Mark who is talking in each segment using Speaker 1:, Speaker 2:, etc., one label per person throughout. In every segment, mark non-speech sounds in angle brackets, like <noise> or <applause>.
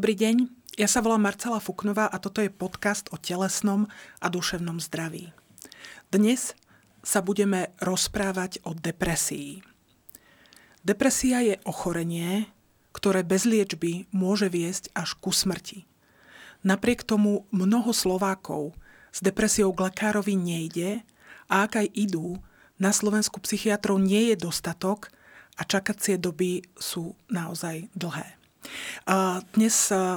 Speaker 1: Dobrý deň, ja sa volám Marcela Fuknová a toto je podcast o telesnom a duševnom zdraví. Dnes sa budeme rozprávať o depresii. Depresia je ochorenie, ktoré bez liečby môže viesť až ku smrti. Napriek tomu mnoho Slovákov s depresiou k lekárovi nejde a ak aj idú, na Slovensku psychiatrov nie je dostatok a čakacie doby sú naozaj dlhé. Dnes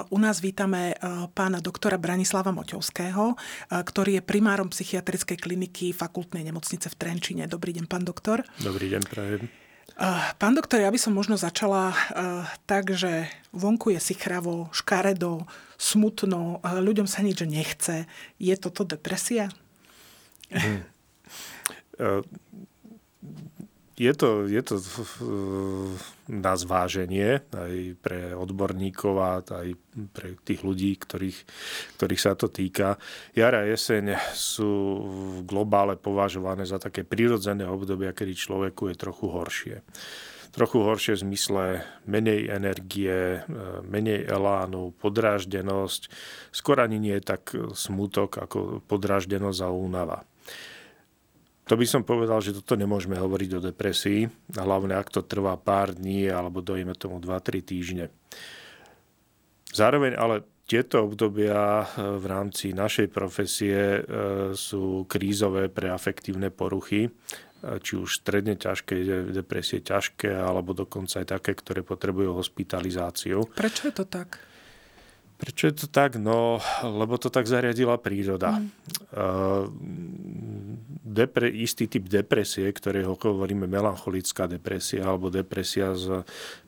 Speaker 1: u nás vítame pána doktora Branislava Moťovského, ktorý je primárom psychiatrickej kliniky fakultnej nemocnice v Trenčine. Dobrý deň, pán doktor.
Speaker 2: Dobrý deň, prajem.
Speaker 1: Pán doktor, ja by som možno začala tak, že vonku je sichravo, škaredo, smutno, ľuďom sa nič nechce. Je toto depresia? Hmm. <laughs>
Speaker 2: Je to, je to na zváženie aj pre odborníkov a aj pre tých ľudí, ktorých, ktorých sa to týka. Jara a jeseň sú v globále považované za také prirodzené obdobia, kedy človeku je trochu horšie trochu horšie v zmysle menej energie, menej elánu, podráždenosť. Skôr ani nie je tak smutok ako podráždenosť a únava. To by som povedal, že toto nemôžeme hovoriť o depresii, hlavne ak to trvá pár dní alebo dojme tomu 2-3 týždne. Zároveň ale tieto obdobia e, v rámci našej profesie e, sú krízové pre afektívne poruchy, e, či už stredne ťažké, depresie ťažké, alebo dokonca aj také, ktoré potrebujú hospitalizáciu.
Speaker 1: Prečo je to tak?
Speaker 2: Prečo je to tak? No, lebo to tak zariadila príroda. Mm. Depre, istý typ depresie, ktorého hovoríme melancholická depresia alebo depresia s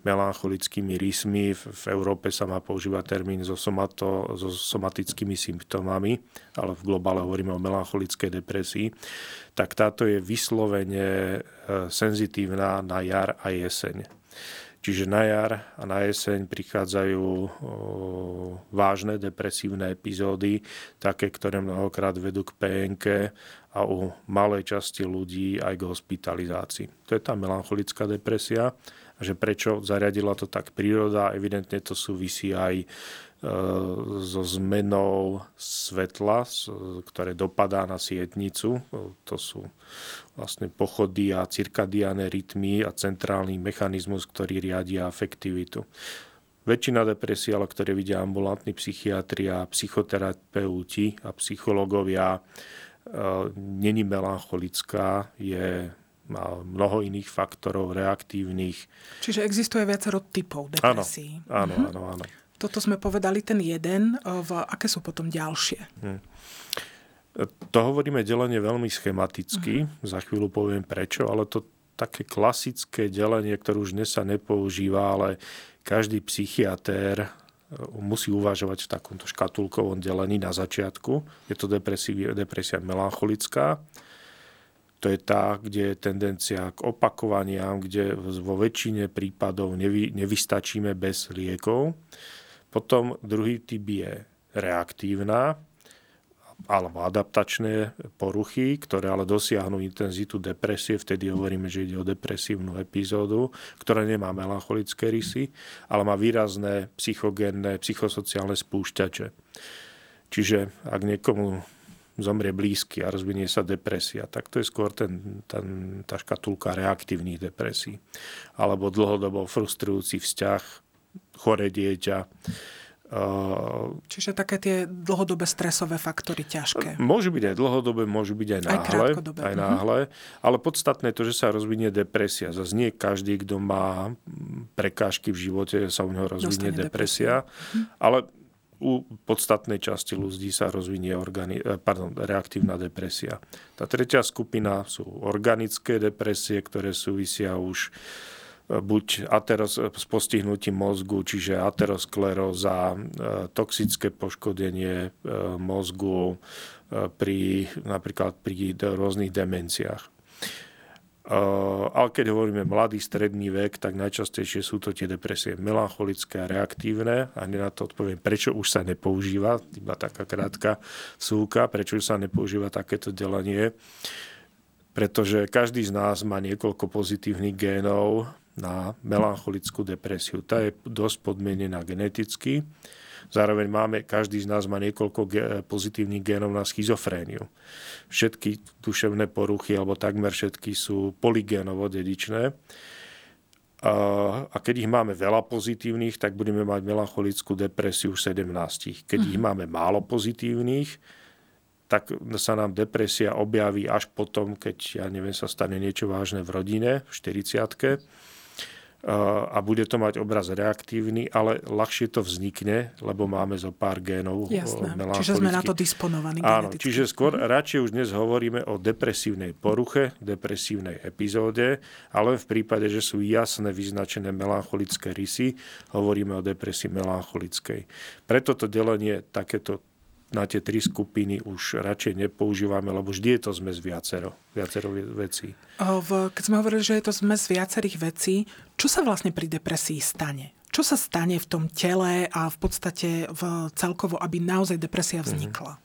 Speaker 2: melancholickými rysmi. V Európe sa má používať termín so, somato, so somatickými symptómami, ale v globále hovoríme o melancholickej depresii. Tak táto je vyslovene e, senzitívna na jar a jeseň. Čiže na jar a na jeseň prichádzajú vážne depresívne epizódy, také, ktoré mnohokrát vedú k PNK a u malej časti ľudí aj k hospitalizácii. To je tá melancholická depresia. Že prečo zariadila to tak príroda, evidentne to súvisí aj so zmenou svetla, ktoré dopadá na sietnicu. E, to sú vlastne pochody a cirkadiáne rytmy a centrálny mechanizmus, ktorý riadia afektivitu. Väčšina depresí, ale ktoré vidia ambulantní psychiatri a psychoterapeuti a psychológovia, e, není melancholická, je má mnoho iných faktorov reaktívnych.
Speaker 1: Čiže existuje viacero typov depresí.
Speaker 2: Áno, áno, áno. áno.
Speaker 1: Toto sme povedali ten jeden. V, aké sú potom ďalšie? Hmm.
Speaker 2: To hovoríme delenie veľmi schematicky. Uh-huh. Za chvíľu poviem prečo, ale to také klasické delenie, ktoré už dnes sa nepoužíva, ale každý psychiatér e, musí uvažovať v takomto škatulkovom delení na začiatku. Je to depresia melancholická. To je tá, kde je tendencia k opakovaniam, kde vo väčšine prípadov nevy, nevystačíme bez liekov. Potom druhý typ je reaktívna alebo adaptačné poruchy, ktoré ale dosiahnu intenzitu depresie, vtedy hovoríme, že ide o depresívnu epizódu, ktorá nemá melancholické rysy, ale má výrazné psychogénne, psychosociálne spúšťače. Čiže ak niekomu zomrie blízky a rozvinie sa depresia, tak to je skôr ten, ten, tá škatulka reaktívnych depresí. Alebo dlhodobo frustrujúci vzťah, chore dieťa.
Speaker 1: Čiže také tie dlhodobé stresové faktory ťažké.
Speaker 2: Môžu byť aj dlhodobé, môžu byť aj náhle. Aj, aj náhle. Uh-huh. Ale podstatné je to, že sa rozvinie depresia. Zase nie každý, kto má prekážky v živote, sa u neho rozvinie Dostane depresia. depresia. Uh-huh. Ale u podstatnej časti ľudí sa rozvinie organi- eh, pardon, reaktívna depresia. Tá tretia skupina sú organické depresie, ktoré súvisia už buď ateros, s postihnutím mozgu, čiže ateroskleróza, e, toxické poškodenie e, mozgu e, pri, napríklad pri rôznych demenciách. Ale keď hovoríme mladý stredný vek, tak najčastejšie sú to tie depresie melancholické a reaktívne. A na to odpoviem, prečo už sa nepoužíva, iba taká krátka súka, prečo už sa nepoužíva takéto delenie. Pretože každý z nás má niekoľko pozitívnych génov, na melancholickú depresiu. Tá je dosť podmienená geneticky Zároveň máme, každý z nás má niekoľko pozitívnych génov na schizofréniu. Všetky duševné poruchy, alebo takmer všetky sú poligénovo dedičné. A keď ich máme veľa pozitívnych, tak budeme mať melancholickú depresiu v 17. Keď ich mhm. máme málo pozitívnych, tak sa nám depresia objaví až potom, keď, ja neviem, sa stane niečo vážne v rodine, v 40 a bude to mať obraz reaktívny, ale ľahšie to vznikne, lebo máme zo pár génov
Speaker 1: Jasné. Čiže sme na to disponovaní.
Speaker 2: Áno, geneticky. čiže skôr mm. radšej už dnes hovoríme o depresívnej poruche, depresívnej epizóde, ale v prípade, že sú jasné vyznačené melancholické rysy, hovoríme o depresii melancholickej. Preto to delenie takéto na tie tri skupiny už radšej nepoužívame, lebo vždy je to zmes viacero, viacero vecí.
Speaker 1: Keď sme hovorili, že je to zmes viacerých vecí, čo sa vlastne pri depresii stane? Čo sa stane v tom tele a v podstate v celkovo, aby naozaj depresia mhm. vznikla? Mm-hmm.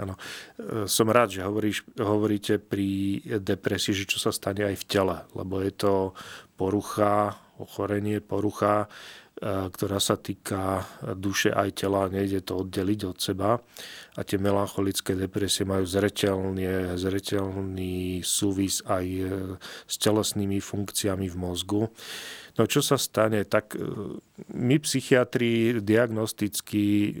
Speaker 2: Áno. Som rád, že hovoríš, hovoríte pri depresii, že čo sa stane aj v tele, lebo je to porucha, ochorenie, porucha, ktorá sa týka duše aj tela, nejde to oddeliť od seba. A tie melancholické depresie majú zreteľný, zreteľný súvis aj e, s telesnými funkciami v mozgu. No čo sa stane? Tak e, my psychiatri diagnosticky e,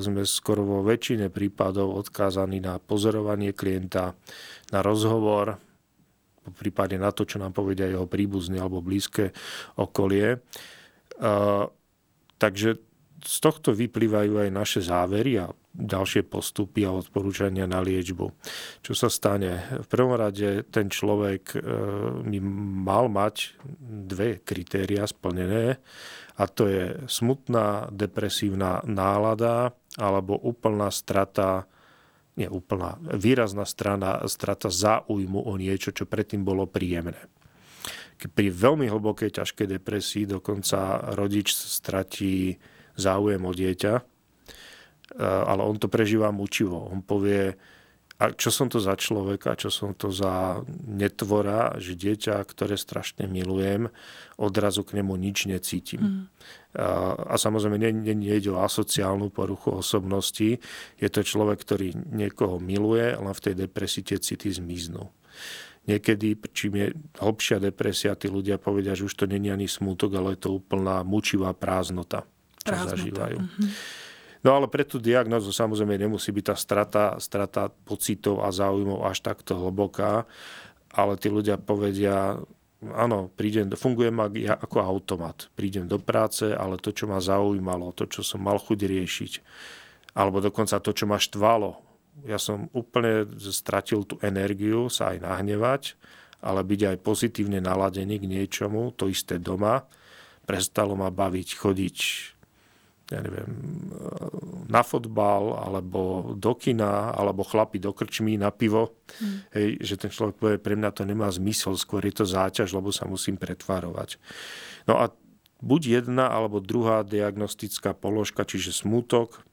Speaker 2: sme skoro vo väčšine prípadov odkázaní na pozorovanie klienta, na rozhovor, po prípade na to, čo nám povedia jeho príbuzný alebo blízke okolie. Takže z tohto vyplývajú aj naše závery a ďalšie postupy a odporúčania na liečbu. Čo sa stane? V prvom rade ten človek e, by mal mať dve kritéria splnené a to je smutná depresívna nálada alebo úplná strata nie úplná, výrazná strana, strata záujmu o niečo, čo predtým bolo príjemné pri veľmi hlbokej, ťažkej depresii dokonca rodič stratí záujem o dieťa, e, ale on to prežíva mučivo. On povie, a čo som to za človeka, čo som to za netvora, že dieťa, ktoré strašne milujem, odrazu k nemu nič necítim. Mm. A, a samozrejme nie, nie, ide o asociálnu poruchu osobnosti. Je to človek, ktorý niekoho miluje, len v tej depresii tie city zmiznú. Niekedy, čím je hlbšia depresia, tí ľudia povedia, že už to není ani smútok, ale je to úplná mučivá prázdnota, čo prázdnota. zažívajú. Mm-hmm. No ale pre tú diagnozu samozrejme nemusí byť tá strata, strata pocitov a záujmov až takto hlboká, ale tí ľudia povedia, áno, prídem, fungujem ako automat. Prídem do práce, ale to, čo ma zaujímalo, to, čo som mal chuť riešiť, alebo dokonca to, čo ma štvalo, ja som úplne stratil tú energiu sa aj nahnevať, ale byť aj pozitívne naladený k niečomu, to isté doma. Prestalo ma baviť chodiť ja neviem, na fotbal, alebo do kina, alebo chlapi do krčmy na pivo. Mm. Hej, že ten človek povie, pre mňa to nemá zmysel, skôr je to záťaž, lebo sa musím pretvárovať. No a buď jedna alebo druhá diagnostická položka, čiže smútok,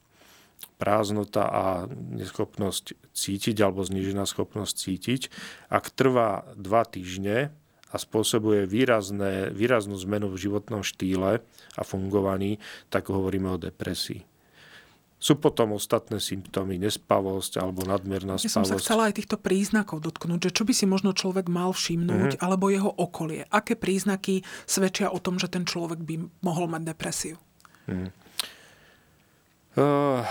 Speaker 2: prázdnota a neschopnosť cítiť alebo znižená schopnosť cítiť, ak trvá dva týždne a spôsobuje výrazné, výraznú zmenu v životnom štýle a fungovaní, tak hovoríme o depresii. Sú potom ostatné symptómy, nespavosť alebo nadmerná spavosť. Ja
Speaker 1: som sa chcela aj týchto príznakov dotknúť, že čo by si možno človek mal všimnúť, mm-hmm. alebo jeho okolie. Aké príznaky svedčia o tom, že ten človek by mohol mať depresiu? Mm.
Speaker 2: Uh,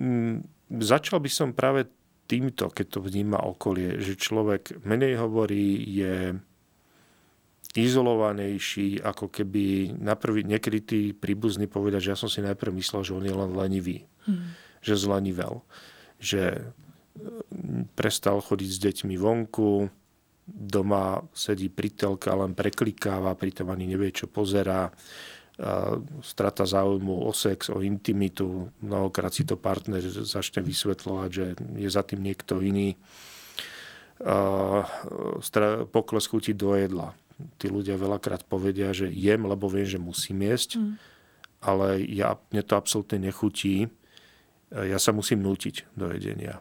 Speaker 2: Mm, začal by som práve týmto, keď to vníma okolie, že človek menej hovorí, je izolovanejší, ako keby na prvý, niekedy tí príbuzní povedať, že ja som si najprv myslel, že on je len lenivý, hmm. že zlenivel, že mm, prestal chodiť s deťmi vonku, doma sedí pri telke a len preklikáva, pritom ani nevie, čo pozerá, strata záujmu o sex, o intimitu. Mnohokrát si to partner začne vysvetľovať, že je za tým niekto iný. Pokles chuti do jedla. Tí ľudia veľakrát povedia, že jem, lebo viem, že musím jesť, mm. ale ja, mne to absolútne nechutí. Ja sa musím nútiť do jedenia.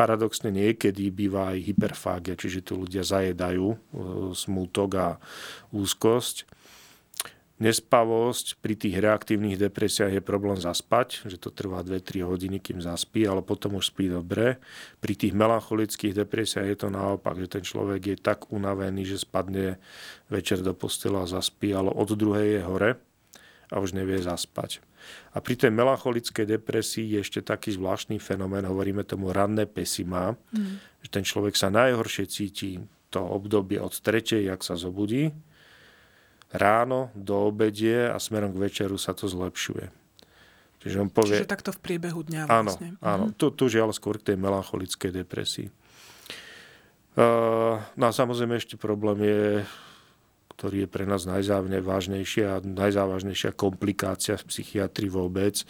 Speaker 2: Paradoxne niekedy býva aj hyperfágia, čiže tu ľudia zajedajú e, smútok a úzkosť Nespavosť pri tých reaktívnych depresiách je problém zaspať, že to trvá 2-3 hodiny, kým zaspí, ale potom už spí dobre. Pri tých melancholických depresiách je to naopak, že ten človek je tak unavený, že spadne večer do postela a zaspí, ale od druhej je hore a už nevie zaspať. A pri tej melancholickej depresii je ešte taký zvláštny fenomén, hovoríme tomu ranné pesima, mm. že ten človek sa najhoršie cíti to obdobie od tretej, jak sa zobudí, ráno do obedie a smerom k večeru sa to zlepšuje.
Speaker 1: Čiže on povie... Čiže takto v priebehu dňa vlastne.
Speaker 2: Áno, áno. Tu, tu žiaľ skôr k tej melancholickej depresii. Uh, no a samozrejme ešte problém je, ktorý je pre nás najzávažnejšia a najzávažnejšia komplikácia v psychiatrii vôbec,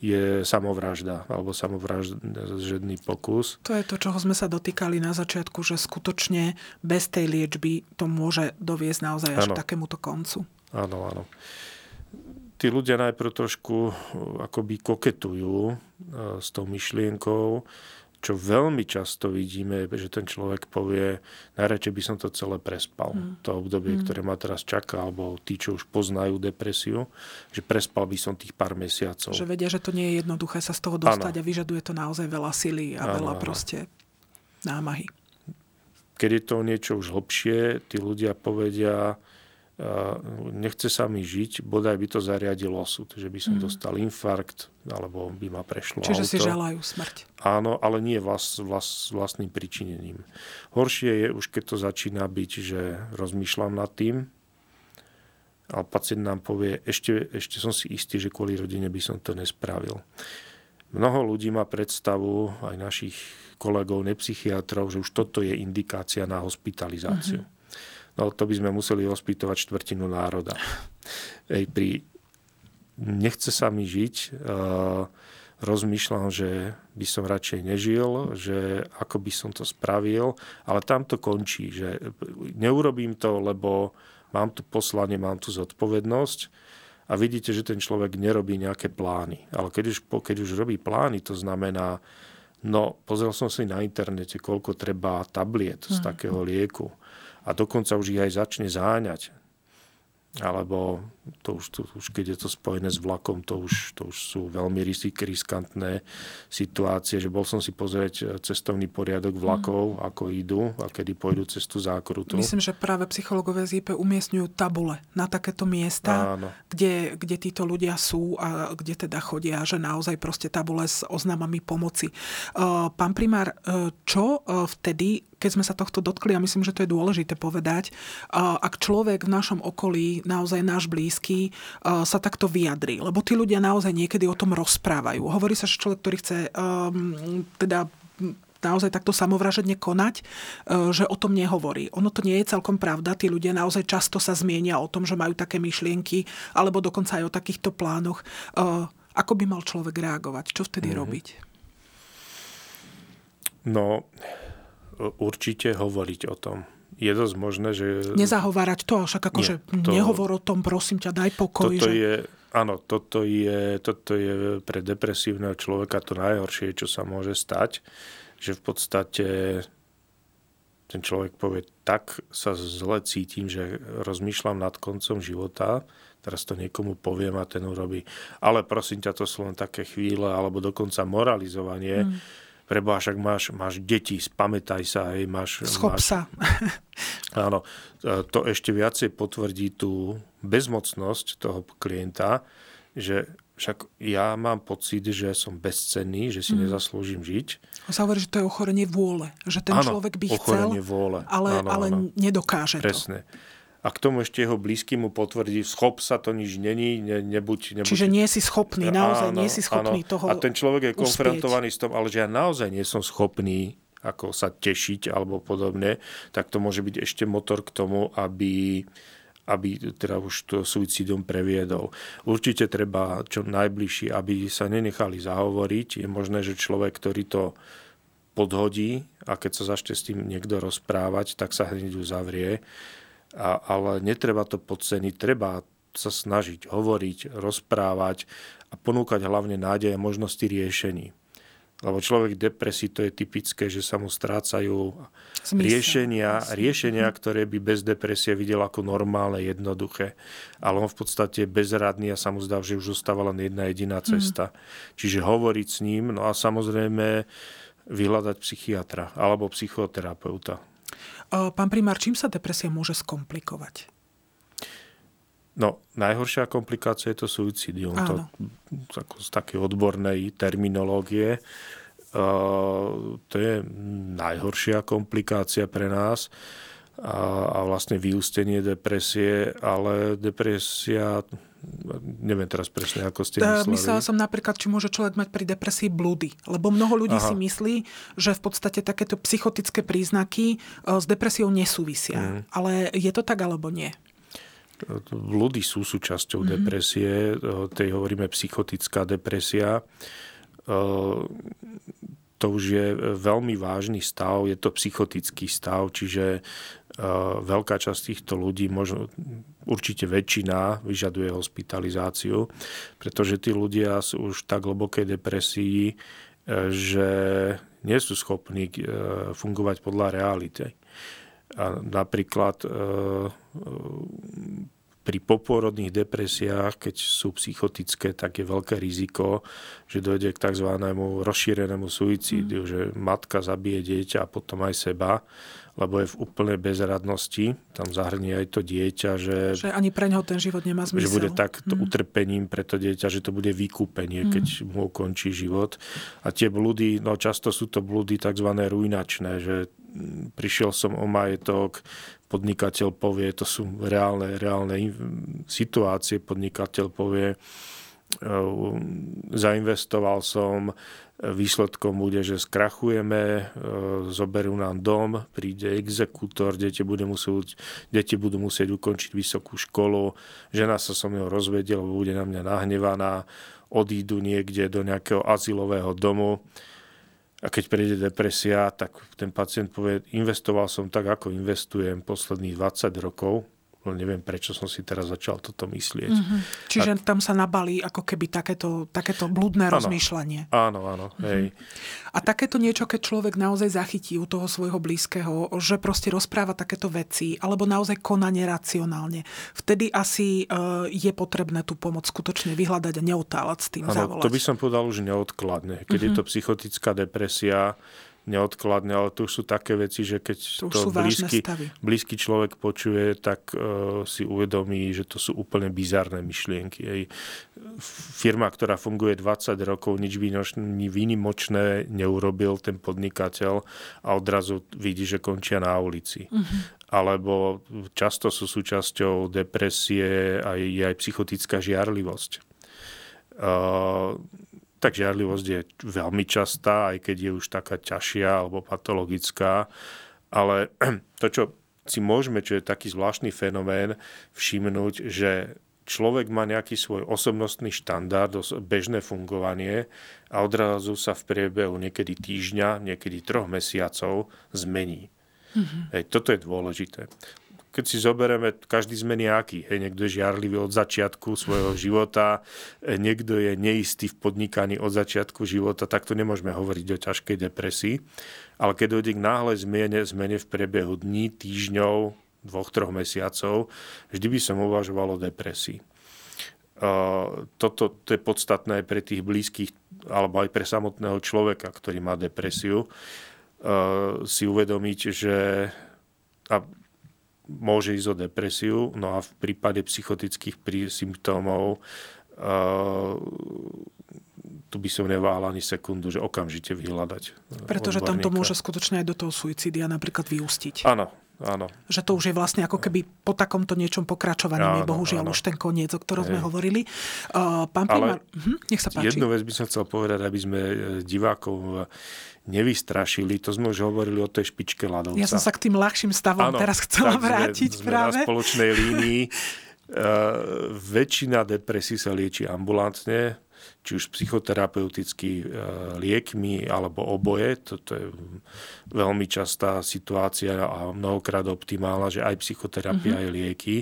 Speaker 2: je samovražda alebo samovražedný pokus.
Speaker 1: To je to, čoho sme sa dotýkali na začiatku, že skutočne bez tej liečby to môže doviesť naozaj až ano. k takémuto koncu.
Speaker 2: Áno, áno. Tí ľudia najprv trošku akoby koketujú s tou myšlienkou, čo veľmi často vidíme, že ten človek povie, najradšej by som to celé prespal. Mm. To obdobie, mm. ktoré ma teraz čaká, alebo tí, čo už poznajú depresiu, že prespal by som tých pár mesiacov.
Speaker 1: Že vedia, že to nie je jednoduché sa z toho dostať ano. a vyžaduje to naozaj veľa sily a ano, veľa ano. proste námahy.
Speaker 2: Keď je to niečo už hlbšie, tí ľudia povedia, nechce sa mi žiť, bodaj by to zariadil osud, že by som mm. dostal infarkt, alebo by ma prešlo
Speaker 1: Čiže
Speaker 2: auto.
Speaker 1: si želajú smrť.
Speaker 2: Áno, ale nie vlast, vlast, vlastným pričinením. Horšie je už, keď to začína byť, že rozmýšľam nad tým, a pacient nám povie, ešte, ešte som si istý, že kvôli rodine by som to nespravil. Mnoho ľudí má predstavu, aj našich kolegov, nepsychiatrov, že už toto je indikácia na hospitalizáciu. Mm-hmm no to by sme museli ospýtovať štvrtinu národa. Ej, pri nechce sa mi žiť, uh, rozmýšľam, že by som radšej nežil, že ako by som to spravil, ale tam to končí, že neurobím to, lebo mám tu poslanie, mám tu zodpovednosť a vidíte, že ten človek nerobí nejaké plány. Ale keď už, keď už robí plány, to znamená, no pozrel som si na internete, koľko treba tabliet z mhm. takého lieku a dokonca už ich aj začne záňať. Alebo to už, to už keď je to spojené s vlakom, to už, to už sú veľmi riskantné situácie, že bol som si pozrieť e, cestovný poriadok vlakov, mm. ako idú a kedy pôjdu cez tú zákrutu.
Speaker 1: Myslím, že práve psychologové z IP umiestňujú tabule na takéto miesta, kde, kde títo ľudia sú a kde teda chodia, že naozaj proste tabule s oznámami pomoci. E, pán primár, e, čo vtedy keď sme sa tohto dotkli, a myslím, že to je dôležité povedať, ak človek v našom okolí, naozaj náš blízky, sa takto vyjadri. Lebo tí ľudia naozaj niekedy o tom rozprávajú. Hovorí sa, že človek, ktorý chce um, teda naozaj takto samovražedne konať, že o tom nehovorí. Ono to nie je celkom pravda. Tí ľudia naozaj často sa zmienia o tom, že majú také myšlienky, alebo dokonca aj o takýchto plánoch. Ako by mal človek reagovať? Čo vtedy mm-hmm. robiť?
Speaker 2: No, určite hovoriť o tom. Je dosť možné, že...
Speaker 1: Nezahovárať to, však akože to, nehovor o tom, prosím ťa, daj pokoj.
Speaker 2: Toto že... je, áno, toto je, toto je pre depresívneho človeka to najhoršie, čo sa môže stať, že v podstate ten človek povie, tak sa zle cítim, že rozmýšľam nad koncom života, teraz to niekomu poviem a ten urobí, ale prosím ťa, to sú len také chvíle, alebo dokonca moralizovanie, mm preboha, však máš, máš deti, spamätaj sa, hej, máš...
Speaker 1: Schop máš, sa. <laughs>
Speaker 2: áno, to ešte viacej potvrdí tú bezmocnosť toho klienta, že však ja mám pocit, že som bezcenný, že si mm. nezaslúžim žiť.
Speaker 1: A sa hovorí, že to je ochorenie vôle. Že ten áno, človek by chcel, vôle. ale, áno, ale áno. nedokáže
Speaker 2: Presne. to a k tomu ešte jeho blízky mu potvrdí, schop sa to nič není, ne, nebuď, nebuď...
Speaker 1: Čiže nie si schopný, naozaj áno, nie si schopný áno. toho
Speaker 2: A ten človek je uspieť. konfrontovaný s tom, ale že ja naozaj nie som schopný ako sa tešiť alebo podobne, tak to môže byť ešte motor k tomu, aby aby teda už to suicidom previedol. Určite treba čo najbližší, aby sa nenechali zahovoriť. Je možné, že človek, ktorý to podhodí a keď sa začne s tým niekto rozprávať, tak sa hneď uzavrie a, ale netreba to podceniť, treba sa snažiť hovoriť, rozprávať a ponúkať hlavne nádej a možnosti riešení. Lebo človek depresí to je typické, že sa mu strácajú Zmysel, riešenia, Zmysel. riešenia, mhm. ktoré by bez depresie videl ako normálne, jednoduché. Ale on v podstate je bezradný a sa mu zdá, že už zostáva len jedna jediná mhm. cesta. Mm. Čiže hovoriť s ním, no a samozrejme vyhľadať psychiatra alebo psychoterapeuta.
Speaker 1: Pán primár, čím sa depresia môže skomplikovať?
Speaker 2: No, najhoršia komplikácia je to suicidium. To, ako z takej odbornej terminológie. Uh, to je najhoršia komplikácia pre nás a, a vlastne vyústenie depresie, ale depresia neviem teraz presne, ako ste mysleli.
Speaker 1: Myslela som napríklad, či môže človek mať pri depresii blúdy. Lebo mnoho ľudí Aha. si myslí, že v podstate takéto psychotické príznaky s depresiou nesúvisia. Mm. Ale je to tak alebo nie?
Speaker 2: Blúdy sú súčasťou mm-hmm. depresie, tej hovoríme psychotická depresia. To už je veľmi vážny stav, je to psychotický stav, čiže veľká časť týchto ľudí, možno určite väčšina, vyžaduje hospitalizáciu, pretože tí ľudia sú už tak hlbokej depresii, e, že nie sú schopní e, fungovať podľa reality. A napríklad e, pri poporodných depresiách, keď sú psychotické, tak je veľké riziko, že dojde k tzv. rozšírenému suicídiu, mm. že matka zabije dieťa a potom aj seba, lebo je v úplnej bezradnosti. Tam zahrnie aj to dieťa, že...
Speaker 1: Že ani pre neho ten život nemá zmysel.
Speaker 2: Že bude takto mm. utrpením pre to dieťa, že to bude vykúpenie, mm. keď mu končí život. A tie blúdy, no často sú to blúdy tzv. ruinačné, že prišiel som o majetok, podnikateľ povie, to sú reálne, reálne situácie, podnikateľ povie, e, zainvestoval som, výsledkom bude, že skrachujeme, e, zoberú nám dom, príde exekútor, deti, bude musieť, deti budú musieť ukončiť vysokú školu, žena sa so mnou rozvedie, lebo bude na mňa nahnevaná, odídu niekde do nejakého azylového domu, a keď príde depresia, tak ten pacient povie, investoval som tak, ako investujem posledných 20 rokov, No neviem, prečo som si teraz začal toto myslieť. Mm-hmm.
Speaker 1: Čiže a... tam sa nabalí ako keby takéto, takéto blúdne áno, rozmýšľanie.
Speaker 2: Áno, áno. Mm-hmm. Hej.
Speaker 1: A takéto niečo, keď človek naozaj zachytí u toho svojho blízkeho, že proste rozpráva takéto veci, alebo naozaj koná neracionálne, vtedy asi uh, je potrebné tú pomoc skutočne vyhľadať a neotáľať s tým
Speaker 2: áno,
Speaker 1: zavolať.
Speaker 2: to by som povedal už neodkladne. Keď mm-hmm. je to psychotická depresia, neodkladne, ale to už sú také veci, že keď to, to blízky, blízky človek počuje, tak uh, si uvedomí, že to sú úplne bizarné myšlienky. Ej. Firma, ktorá funguje 20 rokov, nič výnimočné neurobil ten podnikateľ a odrazu vidí, že končia na ulici. Uh-huh. Alebo často sú súčasťou depresie a je aj psychotická žiarlivosť. Uh, tak žiarlivosť je veľmi častá, aj keď je už taká ťažšia alebo patologická. Ale <clears throat> to, čo si môžeme, čo je taký zvláštny fenomén, všimnúť, že človek má nejaký svoj osobnostný štandard, bežné fungovanie a odrazu sa v priebehu niekedy týždňa, niekedy troch mesiacov zmení. Mm-hmm. Hej, toto je dôležité keď si zoberieme, každý sme nejaký. Hej, niekto je žiarlivý od začiatku svojho života, e, niekto je neistý v podnikaní od začiatku života, tak to nemôžeme hovoriť o ťažkej depresii. Ale keď dojde k náhle zmene, zmene v priebehu dní, týždňov, dvoch, troch mesiacov, vždy by som uvažoval o depresii. Uh, toto to je podstatné aj pre tých blízkych, alebo aj pre samotného človeka, ktorý má depresiu, uh, si uvedomiť, že a môže ísť o depresiu, no a v prípade psychotických symptómov uh, tu by som neváhal ani sekundu, že okamžite vyhľadať.
Speaker 1: Pretože tam to môže skutočne aj do toho suicidia napríklad vyústiť.
Speaker 2: Áno, áno.
Speaker 1: Že to už je vlastne ako keby po takomto niečom pokračovaní áno, je bohužiaľ áno. už ten koniec, o ktorom Hej. sme hovorili. Uh, pán Primar, hm, nech sa páči.
Speaker 2: Jednu vec by som chcel povedať, aby sme e, divákov nevystrašili. To sme už hovorili o tej špičke ľadovca.
Speaker 1: Ja som sa k tým ľahším stavom ano, teraz chcela vrátiť
Speaker 2: sme,
Speaker 1: práve.
Speaker 2: Sme na spoločnej línii. <laughs> Uh, väčšina depresí sa lieči ambulantne. Či už psychoterapeuticky liekmi alebo oboje. Toto je veľmi častá situácia a mnohokrát optimálna, že aj psychoterapia, mm-hmm. aj lieky.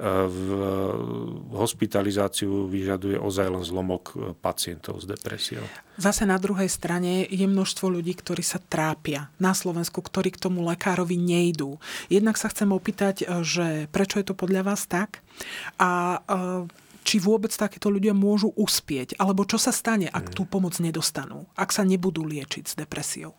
Speaker 2: V hospitalizáciu vyžaduje ozaj len zlomok pacientov s depresiou.
Speaker 1: Zase na druhej strane je množstvo ľudí, ktorí sa trápia na Slovensku, ktorí k tomu lekárovi nejdú. Jednak sa chcem opýtať, že prečo je to podľa vás tak? A či vôbec takéto ľudia môžu uspieť, alebo čo sa stane, ak tú pomoc nedostanú, ak sa nebudú liečiť s depresiou.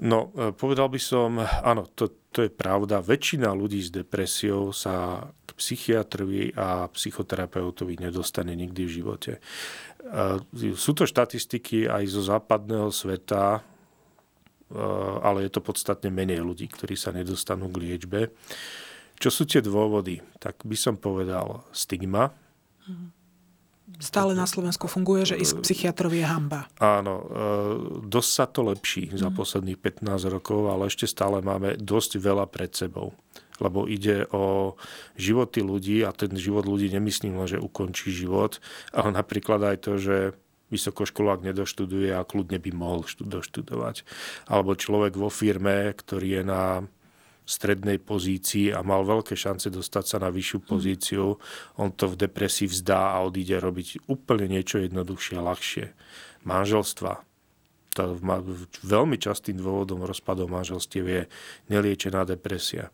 Speaker 2: No, e, povedal by som, áno, to, to je pravda. Väčšina ľudí s depresiou sa k psychiatrovi a psychoterapeutovi nedostane nikdy v živote. E, sú to štatistiky aj zo západného sveta, e, ale je to podstatne menej ľudí, ktorí sa nedostanú k liečbe. Čo sú tie dôvody? Tak by som povedal stigma.
Speaker 1: Stále na Slovensku funguje, že ísť k psychiatrovi je hamba.
Speaker 2: Áno, e, dosť sa to lepší za mhm. posledných 15 rokov, ale ešte stále máme dosť veľa pred sebou. Lebo ide o životy ľudí a ten život ľudí nemyslím len, že ukončí život, ale napríklad aj to, že vysokoškolák nedoštuduje a kľudne by mohol doštudovať. Alebo človek vo firme, ktorý je na strednej pozícii a mal veľké šance dostať sa na vyššiu hm. pozíciu, on to v depresii vzdá a odíde robiť úplne niečo jednoduchšie a ľahšie. Manželstva. To veľmi častým dôvodom rozpadov manželstiev je neliečená depresia.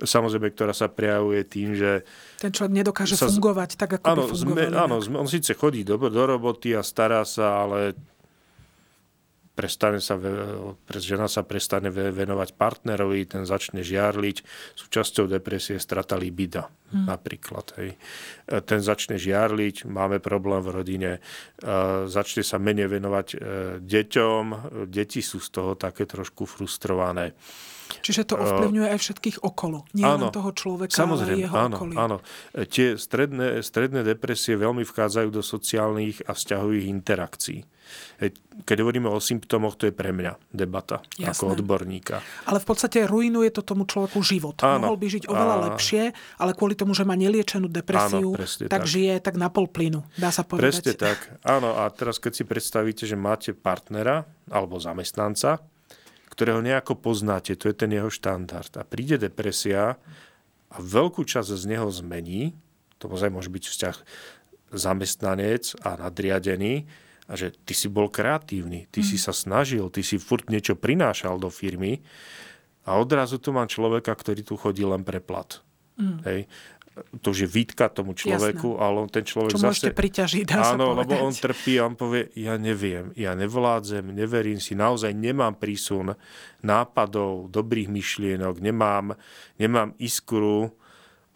Speaker 2: Samozrejme, ktorá sa prejavuje tým, že...
Speaker 1: Ten človek nedokáže sa, fungovať tak, ako
Speaker 2: áno,
Speaker 1: by fungoval.
Speaker 2: Áno, on síce chodí do, do roboty a stará sa, ale prestane sa, žena sa prestane venovať partnerovi, ten začne žiarliť. Súčasťou depresie strata libida hmm. napríklad. Hej. E, ten začne žiarliť, máme problém v rodine, e, začne sa menej venovať e, deťom, deti sú z toho také trošku frustrované.
Speaker 1: Čiže to ovplyvňuje aj všetkých okolo, nie áno, len toho človeka,
Speaker 2: samozrejme,
Speaker 1: ale jeho
Speaker 2: áno,
Speaker 1: okolie.
Speaker 2: Áno, tie stredné, stredné depresie veľmi vchádzajú do sociálnych a vzťahových interakcií. Keď hovoríme o symptómoch, to je pre mňa debata Jasné. ako odborníka.
Speaker 1: Ale v podstate ruinuje to tomu človeku život. Áno. Mohol by žiť oveľa a... lepšie, ale kvôli tomu, že má neliečenú depresiu, Áno, tak, tak žije tak na pol plynu, dá sa povedať.
Speaker 2: Presne tak. Áno, a teraz keď si predstavíte, že máte partnera alebo zamestnanca, ktorého nejako poznáte, to je ten jeho štandard. A príde depresia a veľkú časť z neho zmení, to môže byť vzťah zamestnanec a nadriadený, a že ty si bol kreatívny, ty mm. si sa snažil, ty si furt niečo prinášal do firmy a odrazu tu mám človeka, ktorý tu chodí len pre plat. Mm. Hej. To už je výtka tomu človeku, Jasné. ale on ten človek
Speaker 1: Čo
Speaker 2: zase...
Speaker 1: priťažiť, dá
Speaker 2: Áno,
Speaker 1: sa
Speaker 2: lebo on trpí a on povie, ja neviem, ja nevládzem, neverím si, naozaj nemám prísun nápadov, dobrých myšlienok, nemám, nemám iskru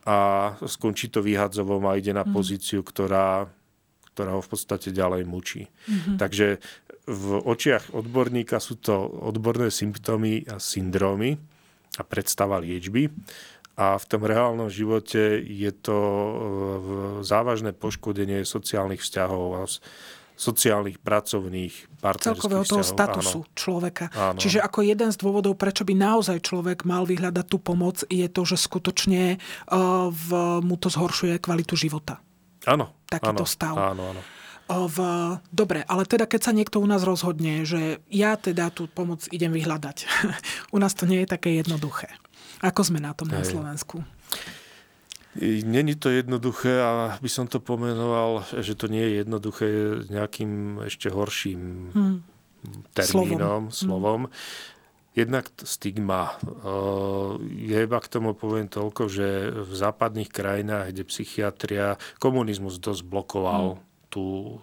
Speaker 2: a skončí to vyhadzovom a ide na mm. pozíciu, ktorá ktorá ho v podstate ďalej mučí. Mm-hmm. Takže v očiach odborníka sú to odborné symptómy a syndrómy a predstava liečby. A v tom reálnom živote je to e, závažné poškodenie sociálnych vzťahov a sociálnych, pracovných, partnerských
Speaker 1: Celkového toho
Speaker 2: vzťahov.
Speaker 1: statusu áno. človeka.
Speaker 2: Áno.
Speaker 1: Čiže ako jeden z dôvodov, prečo by naozaj človek mal vyhľadať tú pomoc, je to, že skutočne uh, v, mu to zhoršuje kvalitu života.
Speaker 2: Áno.
Speaker 1: Takýto
Speaker 2: áno,
Speaker 1: stav.
Speaker 2: Áno, áno.
Speaker 1: V, dobre, ale teda keď sa niekto u nás rozhodne, že ja teda tú pomoc idem vyhľadať. <laughs> u nás to nie je také jednoduché. Ako sme na tom Hej. na Slovensku?
Speaker 2: Není to jednoduché a by som to pomenoval, že to nie je jednoduché nejakým ešte horším hmm. termínom, slovom. slovom. Hmm. Jednak stigma. Ja iba k tomu poviem toľko, že v západných krajinách, kde psychiatria, komunizmus dosť blokoval mm. Tú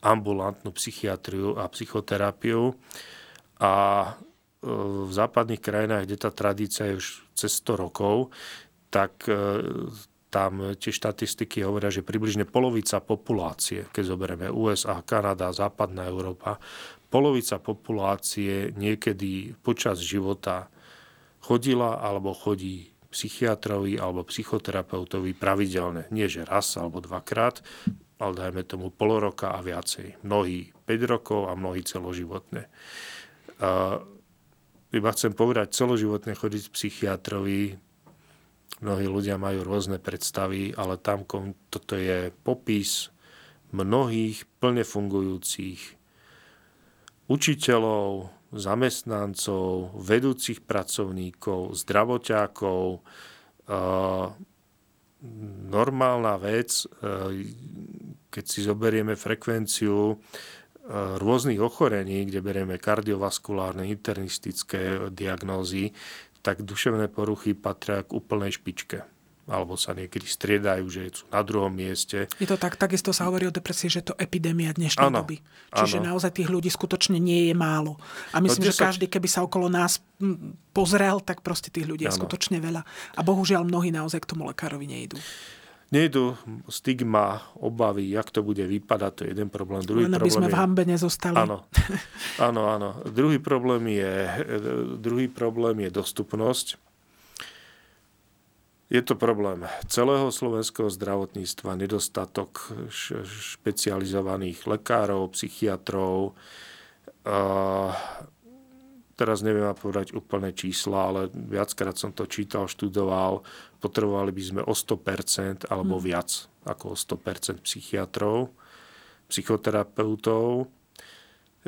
Speaker 2: ambulantnú psychiatriu a psychoterapiu. A v západných krajinách, kde tá tradícia je už cez 100 rokov, tak e, tam tie štatistiky hovoria, že približne polovica populácie, keď zoberieme USA, Kanada, západná Európa, polovica populácie niekedy počas života chodila alebo chodí psychiatrovi alebo psychoterapeutovi pravidelne. Nie, že raz alebo dvakrát, ale dajme tomu pol roka a viacej. Mnohí 5 rokov a mnohí celoživotné. Uh, iba chcem povedať, celoživotne chodiť psychiatrovi Mnohí ľudia majú rôzne predstavy, ale tam toto je popis mnohých plne fungujúcich učiteľov, zamestnancov, vedúcich pracovníkov, zdravoťákov. Normálna vec, keď si zoberieme frekvenciu rôznych ochorení, kde berieme kardiovaskulárne, internistické diagnózy, tak duševné poruchy patria k úplnej špičke alebo sa niekedy striedajú, že sú na druhom mieste.
Speaker 1: Je to tak, takisto sa hovorí o depresii, že to epidémia dnešnej ano, doby. Čiže ano. naozaj tých ľudí skutočne nie je málo. A no, myslím, no, že sa... každý, keby sa okolo nás pozrel, tak proste tých ľudí ano. je skutočne veľa. A bohužiaľ mnohí naozaj k tomu lekárovi nejdú.
Speaker 2: Nejdu stigma, obavy, jak to bude vypadať, to je jeden problém. Druhý
Speaker 1: Len
Speaker 2: aby
Speaker 1: sme je... v hambe nezostali.
Speaker 2: Áno, áno, áno. Druhý problém je, druhý problém je dostupnosť. Je to problém celého slovenského zdravotníctva, nedostatok špecializovaných lekárov, psychiatrov, teraz neviem povedať úplné čísla, ale viackrát som to čítal, študoval, potrebovali by sme o 100% alebo hmm. viac ako o 100% psychiatrov, psychoterapeutov.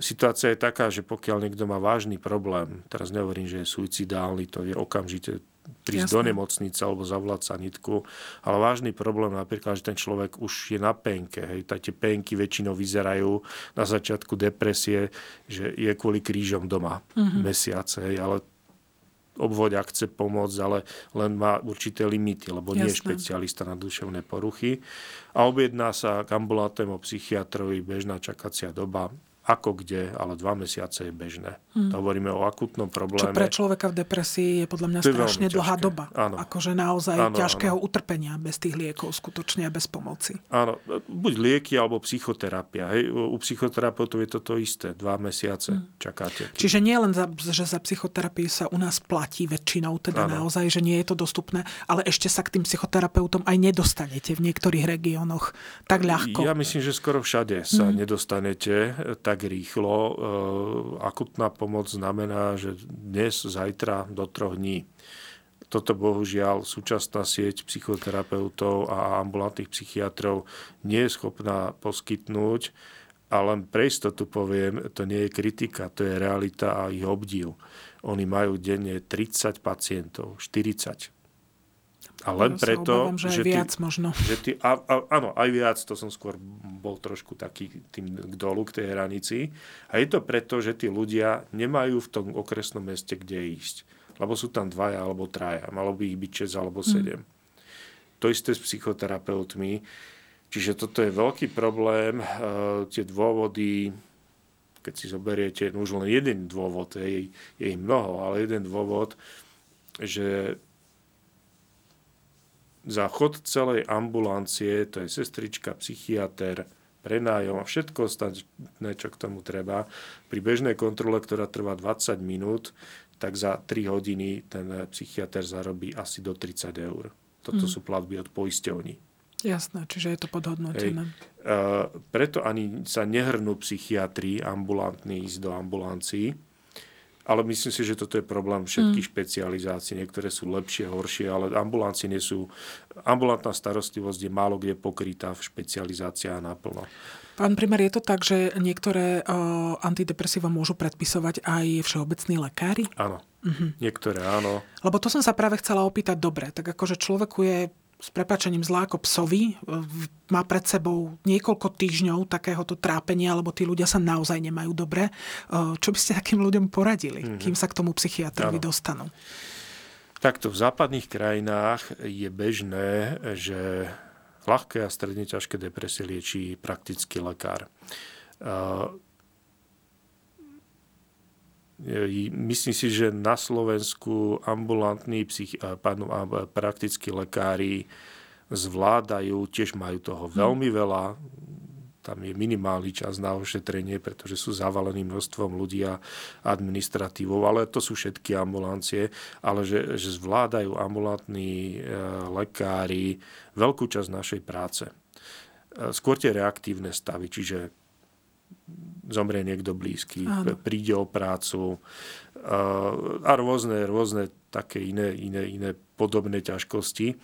Speaker 2: Situácia je taká, že pokiaľ niekto má vážny problém, teraz nehovorím, že je suicidálny, to je okamžite prísť Jasne. do nemocnice alebo zavolať sanitku. Ale vážny problém napríklad, že ten človek už je na penke. Hej. Tie penky väčšinou vyzerajú na začiatku depresie, že je kvôli krížom doma mm-hmm. mesiac. Hej. Ale obvod, ak chce pomôcť, ale len má určité limity, lebo Jasne. nie je špecialista na duševné poruchy. A objedná sa k ambulantnému psychiatrovi bežná čakacia doba ako kde, ale dva mesiace je bežné. Hmm. To hovoríme o akutnom probléme.
Speaker 1: Čo pre človeka v depresii je podľa mňa strašne dlhá ťažké. doba. Áno. Akože naozaj áno, ťažkého áno. utrpenia bez tých liekov skutočne a bez pomoci.
Speaker 2: Áno, buď lieky alebo psychoterapia. Hej. U psychoterapeutov je to to isté. Dva mesiace hmm. čakáte.
Speaker 1: Čiže nie len, za, že za psychoterapiu sa u nás platí väčšinou, teda áno. naozaj, že nie je to dostupné, ale ešte sa k tým psychoterapeutom aj nedostanete v niektorých regiónoch tak ľahko.
Speaker 2: Ja myslím, že skoro všade sa hmm. nedostanete tak rýchlo. E, akutná pomoc znamená, že dnes, zajtra, do troch dní. Toto bohužiaľ súčasná sieť psychoterapeutov a ambulantných psychiatrov nie je schopná poskytnúť. A len pre istotu poviem, to nie je kritika, to je realita a ich obdiv. Oni majú denne 30 pacientov, 40 a len ja preto,
Speaker 1: obávam, že, že, viac ty, možno.
Speaker 2: že ty, a, a, áno, aj viac, to som skôr bol trošku taký tým k dolu, k tej hranici. A je to preto, že tí ľudia nemajú v tom okresnom meste kde ísť. Lebo sú tam dvaja alebo traja. Malo by ich byť 6 alebo 7. Mm. To isté s psychoterapeutmi. Čiže toto je veľký problém. E, tie dôvody, keď si zoberiete, no už len jeden dôvod, je, je ich mnoho, ale jeden dôvod, že za chod celej ambulancie, to je sestrička, psychiatr, prenájom a všetko ostatné, čo k tomu treba. Pri bežnej kontrole, ktorá trvá 20 minút, tak za 3 hodiny ten psychiatr zarobí asi do 30 eur. Toto mm. sú platby od poisťovní.
Speaker 1: Jasné, čiže je to podhodnotené.
Speaker 2: Uh, preto ani sa nehrnú psychiatri ambulantní ísť do ambulancií, ale myslím si, že toto je problém všetkých mm. špecializácií. Niektoré sú lepšie, horšie, ale ambulancie nie sú... Ambulantná starostlivosť je málo kde pokrytá v špecializáciách naplno.
Speaker 1: Pán primer, je to tak, že niektoré uh, antidepresíva môžu predpisovať aj všeobecní lekári?
Speaker 2: Áno. Uh-huh. Niektoré áno.
Speaker 1: Lebo to som sa práve chcela opýtať, dobre, tak akože človeku je s prepačením zlá ako psovi, má pred sebou niekoľko týždňov takéhoto trápenia, lebo tí ľudia sa naozaj nemajú dobre. Čo by ste takým ľuďom poradili, mm-hmm. kým sa k tomu psychiatrovi ano. dostanú?
Speaker 2: Takto v západných krajinách je bežné, že ľahké a stredne ťažké depresie liečí praktický lekár Myslím si, že na Slovensku ambulantní psych, pardon, praktickí lekári zvládajú, tiež majú toho hm. veľmi veľa. Tam je minimálny čas na ošetrenie, pretože sú zavalení množstvom ľudí a administratívou, ale to sú všetky ambulancie, ale že, že zvládajú ambulantní e, lekári veľkú časť našej práce. E, skôr tie reaktívne stavy, čiže zomrie niekto blízky, Áno. príde o prácu a rôzne, rôzne také iné, iné, iné podobné ťažkosti.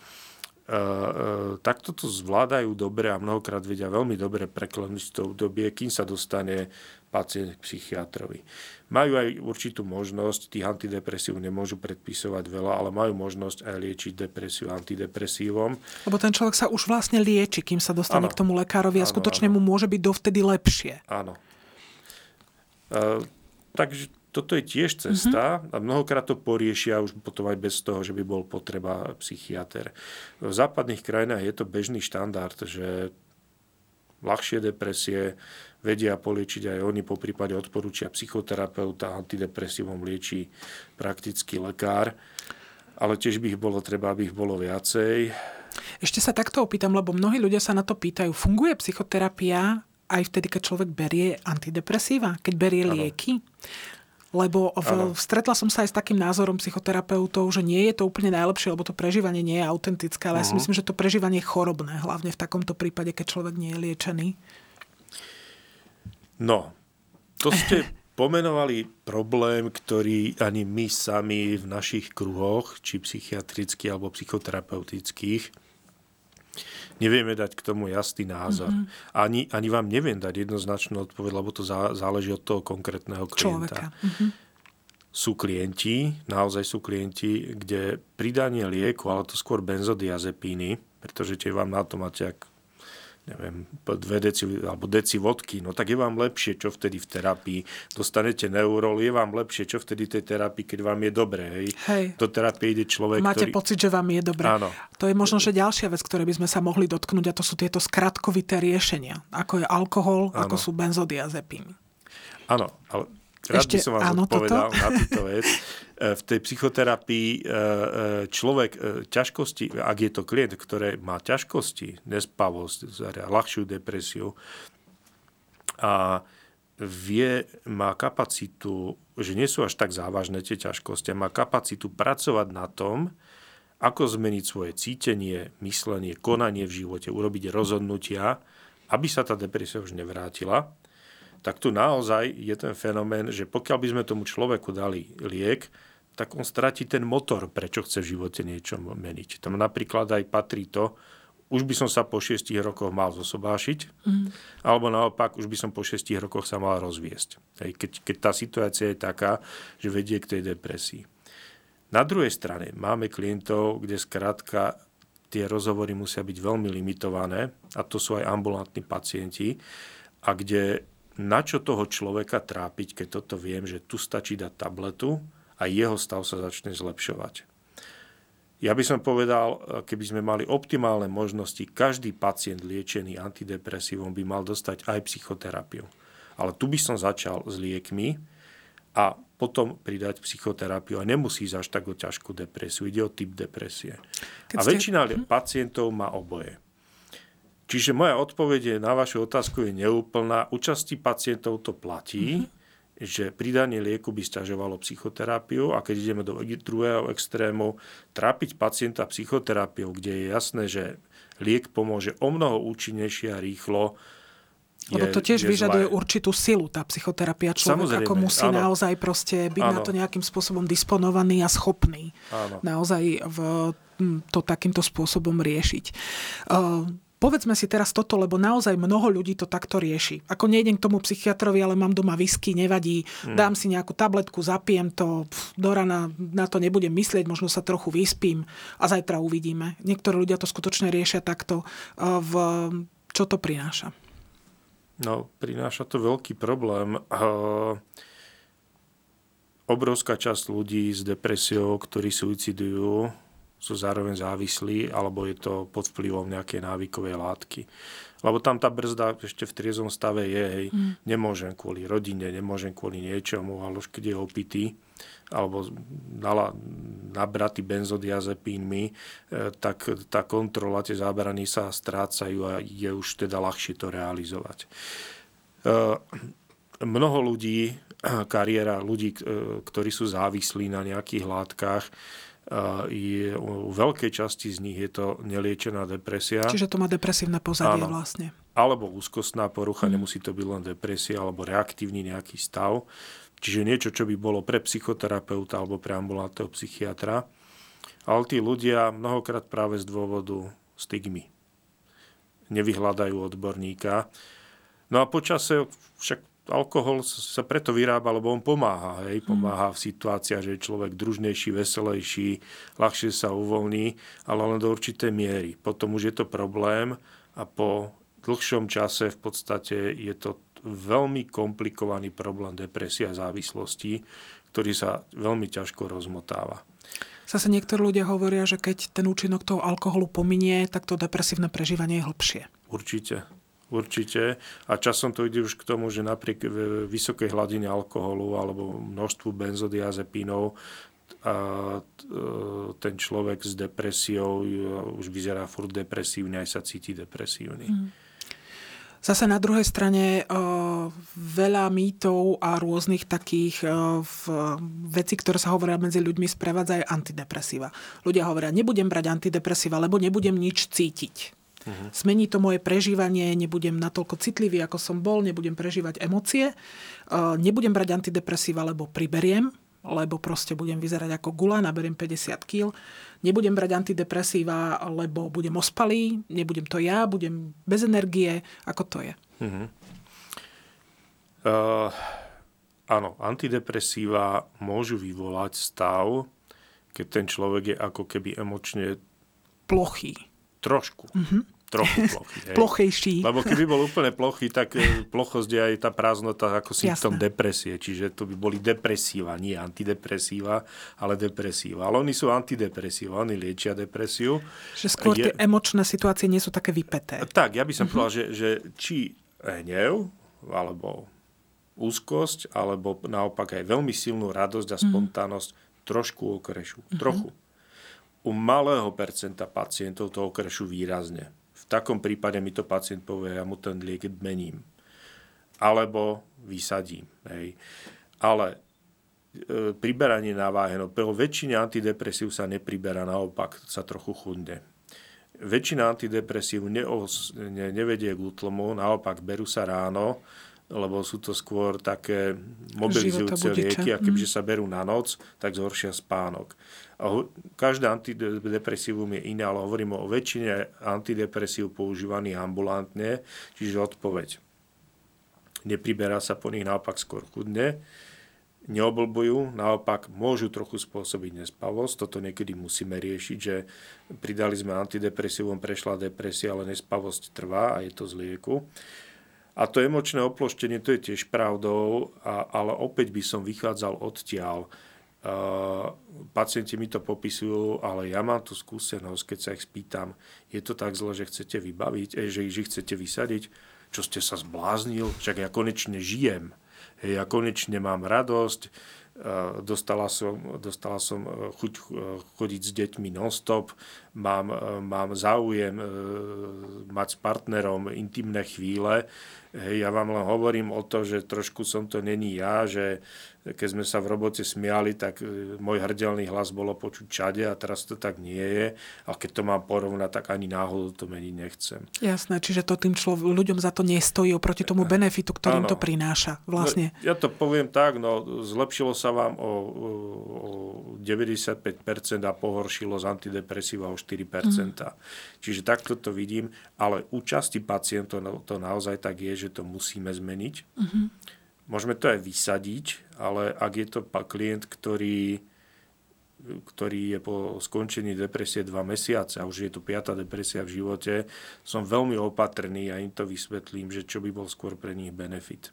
Speaker 2: Takto to zvládajú dobre a mnohokrát vedia veľmi dobre preklenúť to obdobie, kým sa dostane pacient k psychiatrovi. Majú aj určitú možnosť, tých antidepresív nemôžu predpisovať veľa, ale majú možnosť aj liečiť depresiu antidepresívom.
Speaker 1: Lebo ten človek sa už vlastne lieči, kým sa dostane ano. k tomu lekárovi a ano, skutočne ano. mu môže byť dovtedy lepšie.
Speaker 2: Áno. Uh, takže toto je tiež cesta mm-hmm. a mnohokrát to poriešia už potom aj bez toho, že by bol potreba psychiatr. V západných krajinách je to bežný štandard, že ľahšie depresie vedia poliečiť aj oni, po prípade odporúčia psychoterapeuta, antidepresívom liečí praktický lekár, ale tiež by ich bolo treba, aby ich bolo viacej.
Speaker 1: Ešte sa takto opýtam, lebo mnohí ľudia sa na to pýtajú. Funguje psychoterapia aj vtedy, keď človek berie antidepresíva, keď berie ano. lieky? Lebo v, stretla som sa aj s takým názorom psychoterapeutov, že nie je to úplne najlepšie, lebo to prežívanie nie je autentické, ale uh-huh. ja si mhm. myslím, že to prežívanie je chorobné, hlavne v takomto prípade, keď človek nie je liečený.
Speaker 2: No, to ste <laughs> pomenovali problém, ktorý ani my sami v našich kruhoch, či psychiatrických alebo psychoterapeutických, nevieme dať k tomu jasný názor. Mm-hmm. Ani, ani vám neviem dať jednoznačnú odpoveď, lebo to záleží od toho konkrétneho klienta. Mm-hmm. Sú klienti, naozaj sú klienti, kde pridanie lieku, ale to skôr benzodiazepíny, pretože tie vám na to máte ak neviem, dve deci alebo deci vodky, no tak je vám lepšie, čo vtedy v terapii. Dostanete neurol, je vám lepšie, čo vtedy tej terapii, keď vám je dobré. Hej. hej. Do terapie ide človek,
Speaker 1: Máte
Speaker 2: ktorý...
Speaker 1: pocit, že vám je dobré.
Speaker 2: Áno.
Speaker 1: To je možno, že ďalšia vec, ktoré by sme sa mohli dotknúť, a to sú tieto skratkovité riešenia, ako je alkohol, Áno. ako sú benzodiazepíny.
Speaker 2: Áno, ale rád Ešte, by som vám áno, odpovedal toto? na túto vec. <laughs> E, v tej psychoterapii e, e, človek ťažkosti, ak je to klient, ktoré má ťažkosti, nespavosť, ľahšiu depresiu a vie, má kapacitu, že nie sú až tak závažné tie ťažkosti, má kapacitu pracovať na tom, ako zmeniť svoje cítenie, myslenie, konanie v živote, urobiť rozhodnutia, aby sa tá depresia už nevrátila, tak tu naozaj je ten fenomén, že pokiaľ by sme tomu človeku dali liek, tak on stratí ten motor, prečo chce v živote niečo meniť. Tam napríklad aj patrí to, už by som sa po 6 rokoch mal zosobášiť, mm. alebo naopak, už by som po 6 rokoch sa mal rozviesť. Hej, keď, keď tá situácia je taká, že vedie k tej depresii. Na druhej strane máme klientov, kde skrátka tie rozhovory musia byť veľmi limitované, a to sú aj ambulantní pacienti, a kde na čo toho človeka trápiť, keď toto viem, že tu stačí dať tabletu, a jeho stav sa začne zlepšovať. Ja by som povedal, keby sme mali optimálne možnosti, každý pacient liečený antidepresívom by mal dostať aj psychoterapiu. Ale tu by som začal s liekmi a potom pridať psychoterapiu. A nemusí až tak o ťažkú depresiu. Ide o typ depresie. Keď a ste... väčšina hm? pacientov má oboje. Čiže moja odpoveď na vašu otázku je neúplná. Účasti pacientov to platí. Mm-hmm že pridanie lieku by stiažovalo psychoterapiu a keď ideme do druhého extrému, trápiť pacienta psychoterapiou, kde je jasné, že liek pomôže o mnoho účinnejšie a rýchlo,
Speaker 1: lebo to tiež vyžaduje zlé. určitú silu, tá psychoterapia. Človek ako musí áno. naozaj proste byť áno. na to nejakým spôsobom disponovaný a schopný áno. naozaj v, to takýmto spôsobom riešiť. Uh, Povedzme si teraz toto, lebo naozaj mnoho ľudí to takto rieši. Ako nejdem k tomu psychiatrovi, ale mám doma whisky, nevadí, mm. dám si nejakú tabletku, zapijem to, pf, do rana na to nebudem myslieť, možno sa trochu vyspím a zajtra uvidíme. Niektorí ľudia to skutočne riešia takto. V, čo to prináša?
Speaker 2: No, prináša to veľký problém. Obrovská časť ľudí s depresiou, ktorí suicidujú, sú zároveň závislí, alebo je to pod vplyvom nejakej návykovej látky. Lebo tam tá brzda ešte v triezom stave je, hej, mm. nemôžem kvôli rodine, nemôžem kvôli niečomu, ale už keď je opitý, alebo nala, nabratý benzodiazepínmi, e, tak tá kontrola, tie zábrany sa strácajú a je už teda ľahšie to realizovať. E, mnoho ľudí, kariéra ľudí, e, ktorí sú závislí na nejakých látkach, je, u veľkej časti z nich je to neliečená depresia.
Speaker 1: Čiže to má depresívne pozadie Áno. vlastne.
Speaker 2: alebo úzkostná porucha, mm. nemusí to byť len depresia alebo reaktívny nejaký stav. Čiže niečo, čo by bolo pre psychoterapeuta alebo pre ambulantného psychiatra. Ale tí ľudia mnohokrát práve z dôvodu stigmy nevyhľadajú odborníka. No a počase však alkohol sa preto vyrába, lebo on pomáha. Hej? Pomáha v situáciách, že je človek družnejší, veselejší, ľahšie sa uvoľní, ale len do určitej miery. Potom už je to problém a po dlhšom čase v podstate je to veľmi komplikovaný problém depresia a závislosti, ktorý sa veľmi ťažko rozmotáva.
Speaker 1: Zase niektorí ľudia hovoria, že keď ten účinok toho alkoholu pominie, tak to depresívne prežívanie je hlbšie.
Speaker 2: Určite. Určite. A časom to ide už k tomu, že napriek vysokej hladine alkoholu alebo množstvu benzodiazepínov a ten človek s depresiou už vyzerá furt depresívne, aj sa cíti depresívny. Mm.
Speaker 1: Zase na druhej strane veľa mýtov a rôznych takých vecí, ktoré sa hovoria medzi ľuďmi, sprevádzajú antidepresíva. Ľudia hovoria, nebudem brať antidepresíva, lebo nebudem nič cítiť. Uh-huh. Zmení to moje prežívanie, nebudem natoľko citlivý, ako som bol, nebudem prežívať emócie, nebudem brať antidepresíva, lebo priberiem, lebo proste budem vyzerať ako gula, naberiem 50 kg. Nebudem brať antidepresíva, lebo budem ospalý, nebudem to ja, budem bez energie. Ako to je? Uh-huh.
Speaker 2: Uh, áno, antidepresíva môžu vyvolať stav, keď ten človek je ako keby emočne
Speaker 1: plochý
Speaker 2: Trošku. Mm-hmm. Trochu <laughs> plochý. Hej.
Speaker 1: Plochejší.
Speaker 2: Lebo keby bol <laughs> úplne plochý, tak e, plochosť je aj tá prázdnota ako symptom depresie. Čiže to by boli depresíva, nie antidepresíva, ale depresíva. Ale oni sú antidepresíva, oni liečia depresiu.
Speaker 1: Že skôr je... tie emočné situácie nie sú také vypeté.
Speaker 2: Tak, ja by som mm-hmm. povedal, že, že či hnev, alebo úzkosť, alebo naopak aj veľmi silnú radosť a mhm. spontánnosť mm-hmm. trošku okrešu. Mm-hmm. Trochu u malého percenta pacientov to okrešu výrazne. V takom prípade mi to pacient povie, ja mu ten liek mením. Alebo vysadím. Hej. Ale e, priberanie na váhe, no po väčšine antidepresív sa nepriberá, naopak sa trochu chudne. Väčšina antidepresív neos, ne, nevedie k útlmu, naopak berú sa ráno, lebo sú to skôr také mobilizujúce lieky a kebyže mhm. sa berú na noc, tak zhoršia spánok. A každé antidepresívum je iné, ale hovoríme o väčšine antidepresív používaných ambulantne, čiže odpoveď. Nepriberá sa po nich naopak skôr chudne, neoblbujú, naopak môžu trochu spôsobiť nespavosť. Toto niekedy musíme riešiť, že pridali sme antidepresívum, prešla depresia, ale nespavosť trvá a je to z lieku. A to emočné oploštenie, to je tiež pravdou, a, ale opäť by som vychádzal odtiaľ. Uh, pacienti mi to popisujú, ale ja mám tú skúsenosť, keď sa ich spýtam, je to tak zle, že chcete vybaviť, eh, že ich chcete vysadiť, čo ste sa zbláznil, však ja konečne žijem, ja konečne mám radosť, dostala som, dostala som eh, chuť chodiť s deťmi non-stop, mám, mám záujem mať s partnerom intimné chvíle, ja vám len hovorím o to, že trošku som to není ja, že keď sme sa v robote smiali, tak e, môj hrdelný hlas bolo počuť čade a teraz to tak nie je. A keď to mám porovnať, tak ani náhodou to meniť nechcem.
Speaker 1: Jasné, čiže to tým člo- ľuďom za to nestojí oproti tomu benefitu, ktorým ano. to prináša. Vlastne.
Speaker 2: No, ja to poviem tak, no zlepšilo sa vám o, o 95% a pohoršilo z antidepresíva o 4%. Mm. Čiže takto to vidím, ale u časti pacientov to naozaj tak je, že to musíme zmeniť. Mm-hmm. Môžeme to aj vysadiť, ale ak je to klient, ktorý, ktorý je po skončení depresie dva mesiace a už je to piata depresia v živote, som veľmi opatrný a im to vysvetlím, že čo by bol skôr pre nich benefit.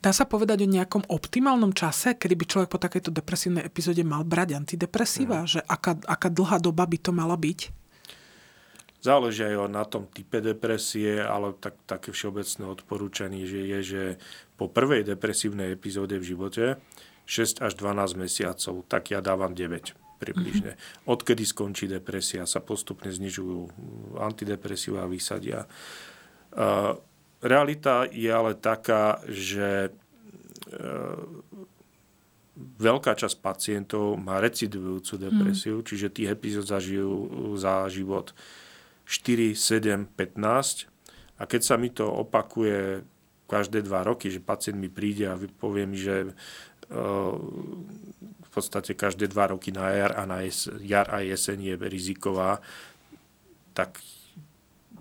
Speaker 1: Dá sa povedať o nejakom optimálnom čase, kedy by človek po takejto depresívnej epizóde mal brať antidepresíva? Mm. Že aká, aká dlhá doba by to mala byť?
Speaker 2: Záleží aj na tom type depresie, ale tak, také všeobecné odporúčanie že je, že po prvej depresívnej epizóde v živote 6 až 12 mesiacov, tak ja dávam 9 približne. Mm-hmm. Odkedy skončí depresia, sa postupne znižujú antidepresíva a vysadia. Realita je ale taká, že uh, veľká časť pacientov má recidujúcu depresiu, mm. čiže tých epizód zažijú za život 4, 7, 15 a keď sa mi to opakuje každé dva roky, že pacient mi príde a povie mi, že e, v podstate každé dva roky na jar a na jar a jeseň je riziková, tak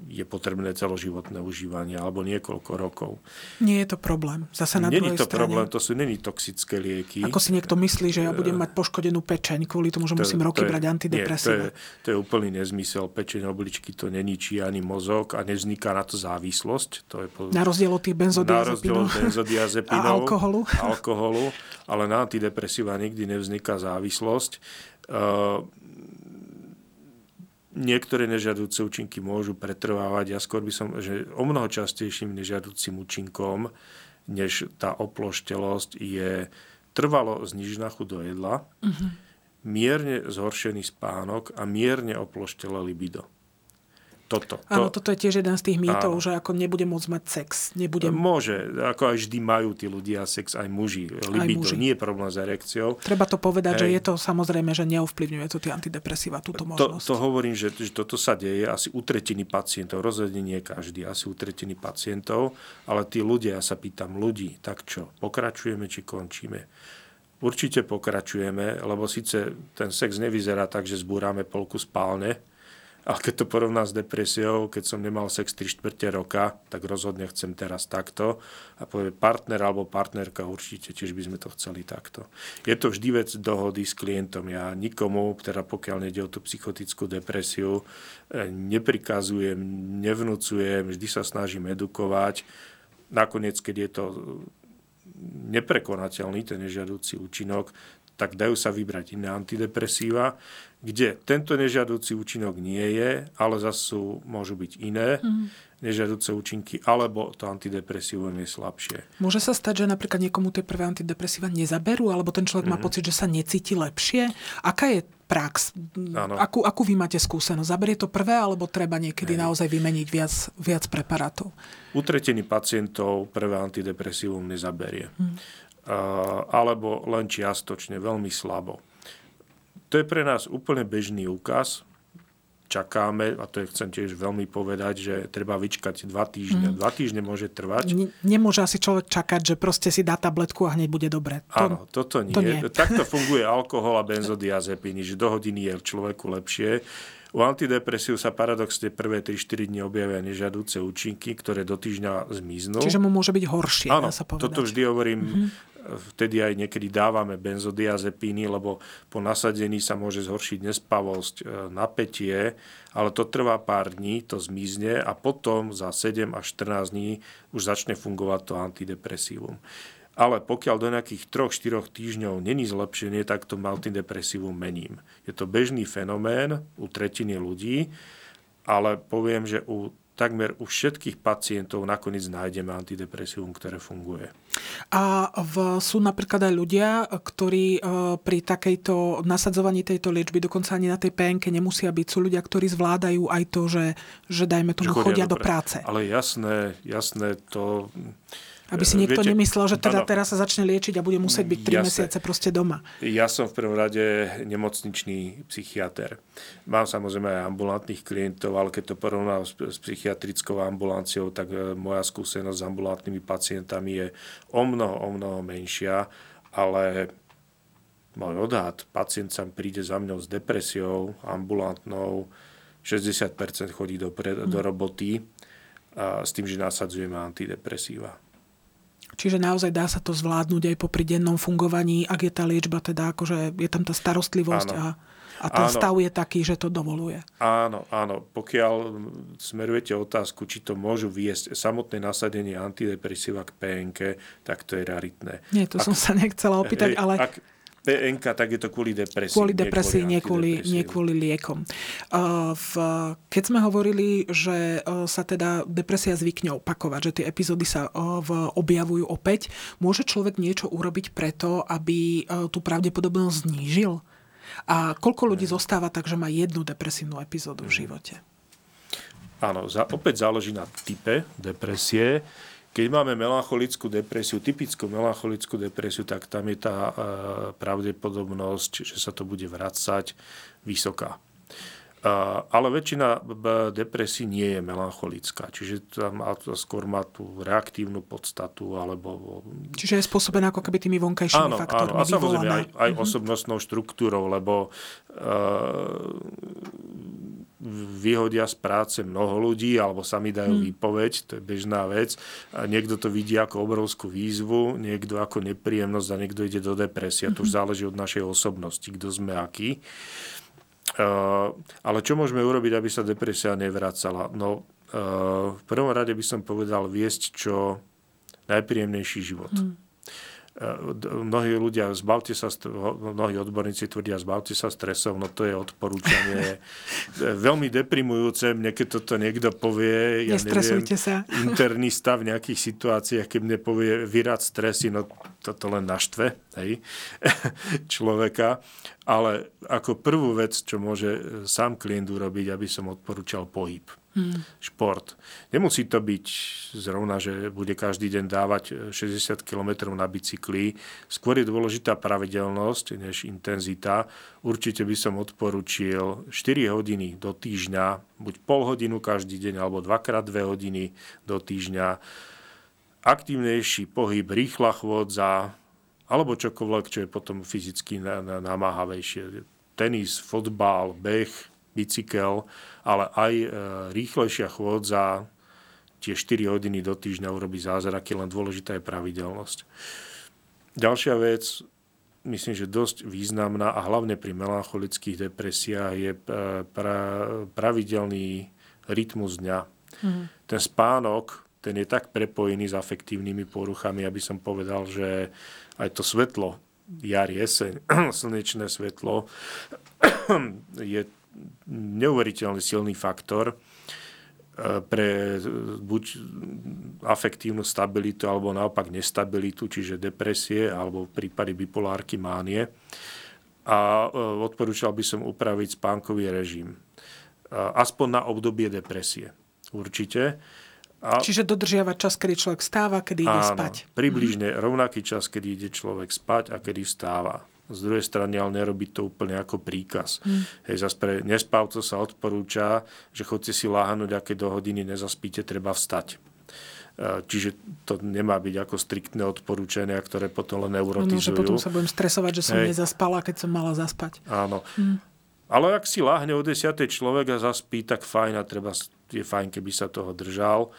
Speaker 2: je potrebné celoživotné užívanie alebo niekoľko rokov.
Speaker 1: Nie je to problém. Zase na
Speaker 2: Není to
Speaker 1: strane.
Speaker 2: problém, to sú není toxické lieky.
Speaker 1: Ako si niekto myslí, že ja budem mať poškodenú pečeň kvôli tomu, že to, musím roky
Speaker 2: to je,
Speaker 1: brať antidepresíva.
Speaker 2: Nie, to, je, to je úplný nezmysel. Pečeň obličky to neničí ani mozog a nevzniká na to závislosť. To je po,
Speaker 1: na rozdiel od tých benzodiazepinov.
Speaker 2: benzodiazepinov <laughs>
Speaker 1: a alkoholu. <laughs>
Speaker 2: alkoholu. Ale na antidepresíva nikdy nevzniká závislosť. Uh, niektoré nežiaduce účinky môžu pretrvávať. Ja skôr by som, že o mnoho častejším nežiaducím účinkom, než tá oploštelosť, je trvalo znižená chuť do jedla, uh-huh. mierne zhoršený spánok a mierne oploštelé libido toto.
Speaker 1: Áno, to, toto je tiež jeden z tých mýtov, áno. že ako nebude môcť mať sex. Nebudem...
Speaker 2: Môže, ako aj vždy majú tí ľudia sex, aj muži. Libido, aj muži. nie je problém s erekciou.
Speaker 1: Treba to povedať, Hej. že je to samozrejme, že neovplyvňuje to tie antidepresíva, túto možnosť.
Speaker 2: To, to hovorím, že, že toto sa deje asi u tretiny pacientov, rozhodne nie každý, asi u tretiny pacientov, ale tí ľudia, ja sa pýtam ľudí, tak čo, pokračujeme či končíme? Určite pokračujeme, lebo síce ten sex nevyzerá tak, že zbúrame polku spálne, a keď to porovná s depresiou, keď som nemal sex 3 čtvrte roka, tak rozhodne chcem teraz takto. A povie partner alebo partnerka určite, tiež by sme to chceli takto. Je to vždy vec dohody s klientom. Ja nikomu, teda pokiaľ nejde o tú psychotickú depresiu, eh, neprikazujem, nevnúcujem, vždy sa snažím edukovať. Nakoniec, keď je to neprekonateľný, ten nežiadúci účinok, tak dajú sa vybrať iné antidepresíva, kde tento nežiadúci účinok nie je, ale zase môžu byť iné mm. nežiadúce účinky, alebo to antidepresívum je slabšie.
Speaker 1: Môže sa stať, že napríklad niekomu tie prvé antidepresíva nezaberú, alebo ten človek mm. má mhm. pocit, že sa necíti lepšie? Aká je prax? Akú, akú vy máte skúsenosť? Zaberie to prvé, alebo treba niekedy Hej. naozaj vymeniť viac, viac preparátov?
Speaker 2: U tretiny pacientov prvé antidepresívum nezaberie. Mm alebo len čiastočne, veľmi slabo. To je pre nás úplne bežný úkaz. Čakáme, a to je, chcem tiež veľmi povedať, že treba vyčkať dva týždne. Mm. Dva týždne môže trvať.
Speaker 1: Ne, nemôže asi človek čakať, že proste si dá tabletku a hneď bude dobre.
Speaker 2: To, Áno, toto nie. To nie. <laughs> Takto funguje alkohol a benzodiazepiny, že do hodiny je človeku lepšie. U antidepresív sa paradoxne prvé 3-4 dní objavia nežiadúce účinky, ktoré do týždňa zmiznú.
Speaker 1: Čiže mu môže byť horšie,
Speaker 2: Áno,
Speaker 1: sa povedať.
Speaker 2: toto vždy hovorím, mm-hmm vtedy aj niekedy dávame benzodiazepíny, lebo po nasadení sa môže zhoršiť nespavosť, e, napätie, ale to trvá pár dní, to zmizne a potom za 7 až 14 dní už začne fungovať to antidepresívum. Ale pokiaľ do nejakých 3-4 týždňov není zlepšenie, tak to antidepresívum mením. Je to bežný fenomén u tretiny ľudí, ale poviem, že u takmer u všetkých pacientov nakoniec nájdeme antidepresívum, ktoré funguje.
Speaker 1: A v, sú napríklad aj ľudia, ktorí e, pri takejto nasadzovaní tejto liečby, dokonca ani na tej PNK nemusia byť. Sú ľudia, ktorí zvládajú aj to, že, že dajme tomu, chodia, chodia do, do práce.
Speaker 2: Ale jasné, jasné, to
Speaker 1: aby si niekto Viete, nemyslel, že teda teraz sa začne liečiť a bude musieť byť 3 mesiace proste doma.
Speaker 2: Ja som v prvom rade nemocničný psychiatr. Mám samozrejme aj ambulantných klientov, ale keď to porovnám s, s psychiatrickou ambulanciou, tak e, moja skúsenosť s ambulantnými pacientami je o mnoho, o mnoho menšia, ale môj odhad, pacient sa príde za mňou s depresiou ambulantnou, 60% chodí do, pre, do hm. roboty a s tým, že nasadzujeme antidepresíva.
Speaker 1: Čiže naozaj dá sa to zvládnuť aj popri dennom fungovaní, ak je tá liečba teda, akože je tam tá starostlivosť a, a ten áno. stav je taký, že to dovoluje.
Speaker 2: Áno, áno. Pokiaľ smerujete otázku, či to môžu viesť samotné nasadenie antidepresíva k PNK, tak to je raritné.
Speaker 1: Nie, to ak, som sa nechcela opýtať, ale... Ak,
Speaker 2: PNK, tak je to kvôli depresii.
Speaker 1: Kvôli depresii, nie kvôli, nie kvôli liekom. V, keď sme hovorili, že sa teda depresia zvykne opakovať, že tie epizódy sa v, objavujú opäť, môže človek niečo urobiť preto, aby tú pravdepodobnosť znížil? A koľko ľudí zostáva tak, že má jednu depresívnu epizódu v živote?
Speaker 2: Áno, za, opäť záleží na type depresie. Keď máme melancholickú depresiu, typickú melancholickú depresiu, tak tam je tá e, pravdepodobnosť, že sa to bude vracať, vysoká. Ale väčšina depresí nie je melancholická, čiže tam skôr má tú reaktívnu podstatu. Alebo...
Speaker 1: Čiže je spôsobená ako keby tými vonkajšími
Speaker 2: áno,
Speaker 1: faktormi.
Speaker 2: Áno, a samozrejme aj, aj osobnostnou štruktúrou, lebo uh, vyhodia z práce mnoho ľudí alebo sami dajú hmm. výpoveď, to je bežná vec. A niekto to vidí ako obrovskú výzvu, niekto ako nepríjemnosť a niekto ide do depresie. Hmm. To už mhm. záleží od našej osobnosti, kto sme aký. Uh, ale čo môžeme urobiť, aby sa depresia nevracala? No, uh, v prvom rade by som povedal viesť čo najpríjemnejší život. Hmm mnohí ľudia, zbavte sa, mnohí odborníci tvrdia, zbavte sa stresov, no to je odporúčanie. <laughs> Veľmi deprimujúce, mne keď toto niekto povie, ja neviem,
Speaker 1: sa. <laughs>
Speaker 2: internista v nejakých situáciách, keď mne povie vyrať stresy, no toto len naštve hej, <laughs> človeka, ale ako prvú vec, čo môže sám klient urobiť, aby som odporúčal pohyb šport. Nemusí to byť zrovna, že bude každý deň dávať 60 km na bicykli. Skôr je dôležitá pravidelnosť než intenzita. Určite by som odporučil 4 hodiny do týždňa, buď pol hodinu každý deň, alebo 2x 2 hodiny do týždňa. Aktívnejší pohyb, rýchla chôdza, alebo čokoľvek, čo je potom fyzicky namáhavejšie. Tenis, fotbal, beh, bicykel, ale aj e, rýchlejšia chôdza, tie 4 hodiny do týždňa urobí zázraky, len dôležitá je pravidelnosť. Ďalšia vec, myslím, že dosť významná a hlavne pri melancholických depresiách je e, pra, pravidelný rytmus dňa. Mm. Ten spánok, ten je tak prepojený s afektívnymi poruchami, aby som povedal, že aj to svetlo, jar, jeseň, <clears throat> slnečné svetlo <clears throat> je neuveriteľne silný faktor e, pre buď afektívnu stabilitu alebo naopak nestabilitu, čiže depresie alebo v prípade bipolárky mánie. A e, odporúčal by som upraviť spánkový režim. E, aspoň na obdobie depresie. Určite.
Speaker 1: A... Čiže dodržiavať čas, kedy človek stáva, kedy ide áno, spať.
Speaker 2: približne rovnaký čas, kedy ide človek spať a kedy stáva z druhej strany ale nerobiť to úplne ako príkaz. Mm. Hej, zase pre nespavcov sa odporúča, že chodte si láhnuť, aké do hodiny nezaspíte, treba vstať. E, čiže to nemá byť ako striktné odporúčania, ktoré potom len neurotizujú. No, že
Speaker 1: potom sa budem stresovať, že som Hej. nezaspala, keď som mala zaspať.
Speaker 2: Áno. Mm. Ale ak si láhne o 10. človek a zaspí, tak fajn a treba, je fajn, keby sa toho držal.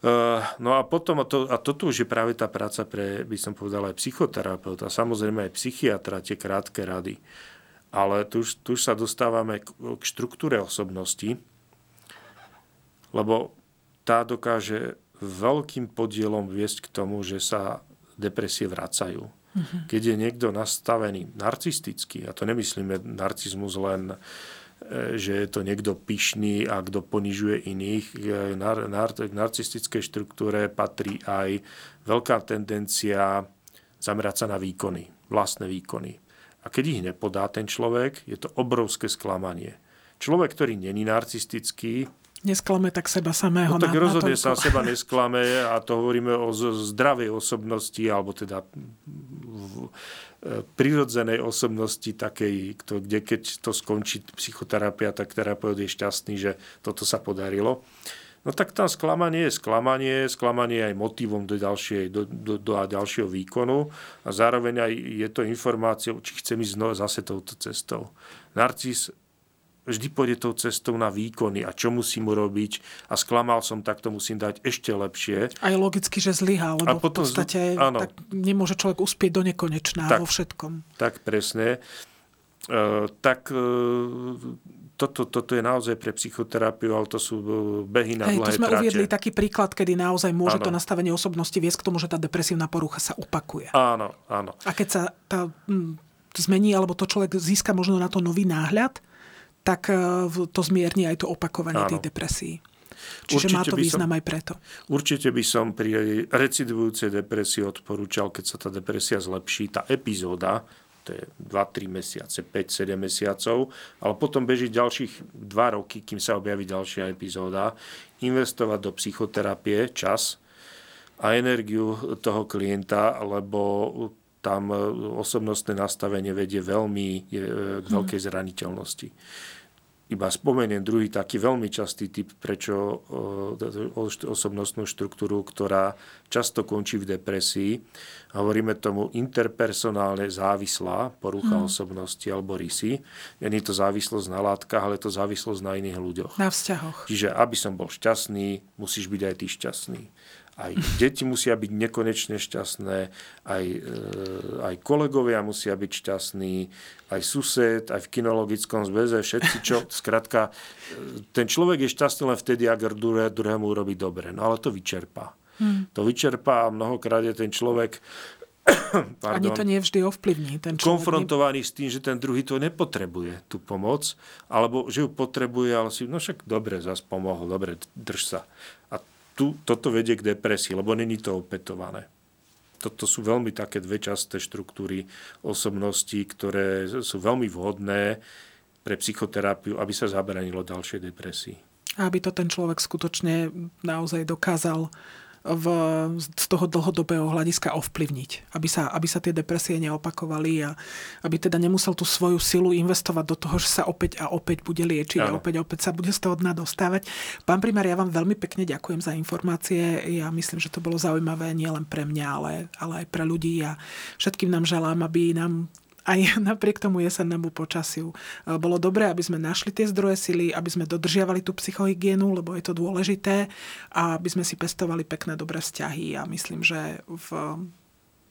Speaker 2: Uh, no a potom, a, to, a toto už je práve tá práca pre, by som povedal, aj psychoterapeuta, samozrejme aj psychiatra, tie krátke rady. Ale tu už, tu už sa dostávame k, k štruktúre osobnosti, lebo tá dokáže veľkým podielom viesť k tomu, že sa depresie vracajú. Mm-hmm. Keď je niekto nastavený narcisticky, a to nemyslíme narcizmus len uh, že je to niekto pyšný a kto ponižuje iných. K narcistickej štruktúre patrí aj veľká tendencia zamerať sa na výkony, vlastné výkony. A keď ich nepodá ten človek, je to obrovské sklamanie. Človek, ktorý není narcistický,
Speaker 1: Nesklame tak seba samého.
Speaker 2: No tak na, rozhodne na sa seba <laughs> nesklame a to hovoríme o zdravej osobnosti, alebo teda v, prirodzenej osobnosti takej, kde keď to skončí psychoterapia, tak terapeut je šťastný, že toto sa podarilo. No tak tam sklamanie je sklamanie, sklamanie je aj motivom do, ďalšie, do, do, do ďalšieho výkonu a zároveň aj je to informáciou, či chcem ísť zase touto cestou. Narcis vždy pôjde tou cestou na výkony a čo musím urobiť a sklamal som, tak to musím dať ešte lepšie.
Speaker 1: A je logicky, že zlyhá, lebo a potom, v podstate áno, tak nemôže človek uspieť do nekonečná tak, vo všetkom.
Speaker 2: Tak presne. Uh, tak uh, toto, toto je naozaj pre psychoterapiu, ale to sú e, behy na Hej,
Speaker 1: dlhé
Speaker 2: to sme
Speaker 1: trate. uviedli taký príklad, kedy naozaj môže áno. to nastavenie osobnosti viesť k tomu, že tá depresívna porucha sa opakuje.
Speaker 2: Áno, áno.
Speaker 1: A keď sa tá hm, zmení, alebo to človek získa možno na to nový náhľad, tak e, to zmierni aj to opakovanie Áno. tých depresí. Čiže určite má to význam
Speaker 2: som,
Speaker 1: aj preto.
Speaker 2: Určite by som pri recidivujúcej depresii odporúčal, keď sa tá depresia zlepší, tá epizóda, to je 2-3 mesiace, 5-7 mesiacov, ale potom beží ďalších 2 roky, kým sa objaví ďalšia epizóda, investovať do psychoterapie čas a energiu toho klienta, lebo tam osobnostné nastavenie vedie veľmi k veľkej zraniteľnosti iba spomeniem druhý taký veľmi častý typ, prečo osobnostnú štruktúru, ktorá často končí v depresii. Hovoríme tomu interpersonálne závislá porucha hmm. osobnosti alebo rysy. Není to závislosť na látkach, ale to závislosť na iných ľuďoch.
Speaker 1: Na vzťahoch.
Speaker 2: Čiže aby som bol šťastný, musíš byť aj ty šťastný. Aj deti musia byť nekonečne šťastné, aj, e, aj kolegovia musia byť šťastní, aj sused, aj v kinologickom zväze, všetci, čo, <laughs> skratka, e, ten človek je šťastný len vtedy, ak druhé, druhému urobí dobre. No ale to vyčerpá. Hmm. To vyčerpá a mnohokrát je ten človek <clears throat>
Speaker 1: pardon, Ani to nie vždy ovplyvní ten
Speaker 2: človek. Konfrontovaný s tým, že ten druhý to nepotrebuje, tú pomoc, alebo že ju potrebuje, ale si, no však dobre, zas pomohol, dobre, drž sa. Tu, toto vedie k depresii, lebo není to opetované. Toto sú veľmi také dve časté štruktúry osobnosti, ktoré sú veľmi vhodné pre psychoterapiu, aby sa zabranilo ďalšej depresii.
Speaker 1: A aby to ten človek skutočne naozaj dokázal v, z toho dlhodobého hľadiska ovplyvniť. Aby sa, aby sa tie depresie neopakovali a aby teda nemusel tú svoju silu investovať do toho, že sa opäť a opäť bude liečiť ano. a opäť opäť sa bude z toho dna dostávať. Pán primár, ja vám veľmi pekne ďakujem za informácie. Ja myslím, že to bolo zaujímavé nielen pre mňa, ale, ale aj pre ľudí a všetkým nám želám, aby nám aj <laughs> napriek tomu jesennému počasiu. E, bolo dobré, aby sme našli tie zdroje sily, aby sme dodržiavali tú psychohygienu, lebo je to dôležité a aby sme si pestovali pekné, dobré vzťahy a myslím, že v,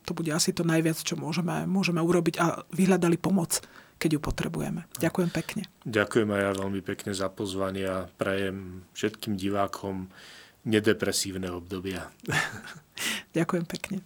Speaker 1: to bude asi to najviac, čo môžeme, môžeme urobiť a vyhľadali pomoc keď ju potrebujeme. Ďakujem pekne.
Speaker 2: Ďakujem aj ja veľmi pekne za pozvanie a prajem všetkým divákom nedepresívne obdobia. <laughs>
Speaker 1: Ďakujem pekne.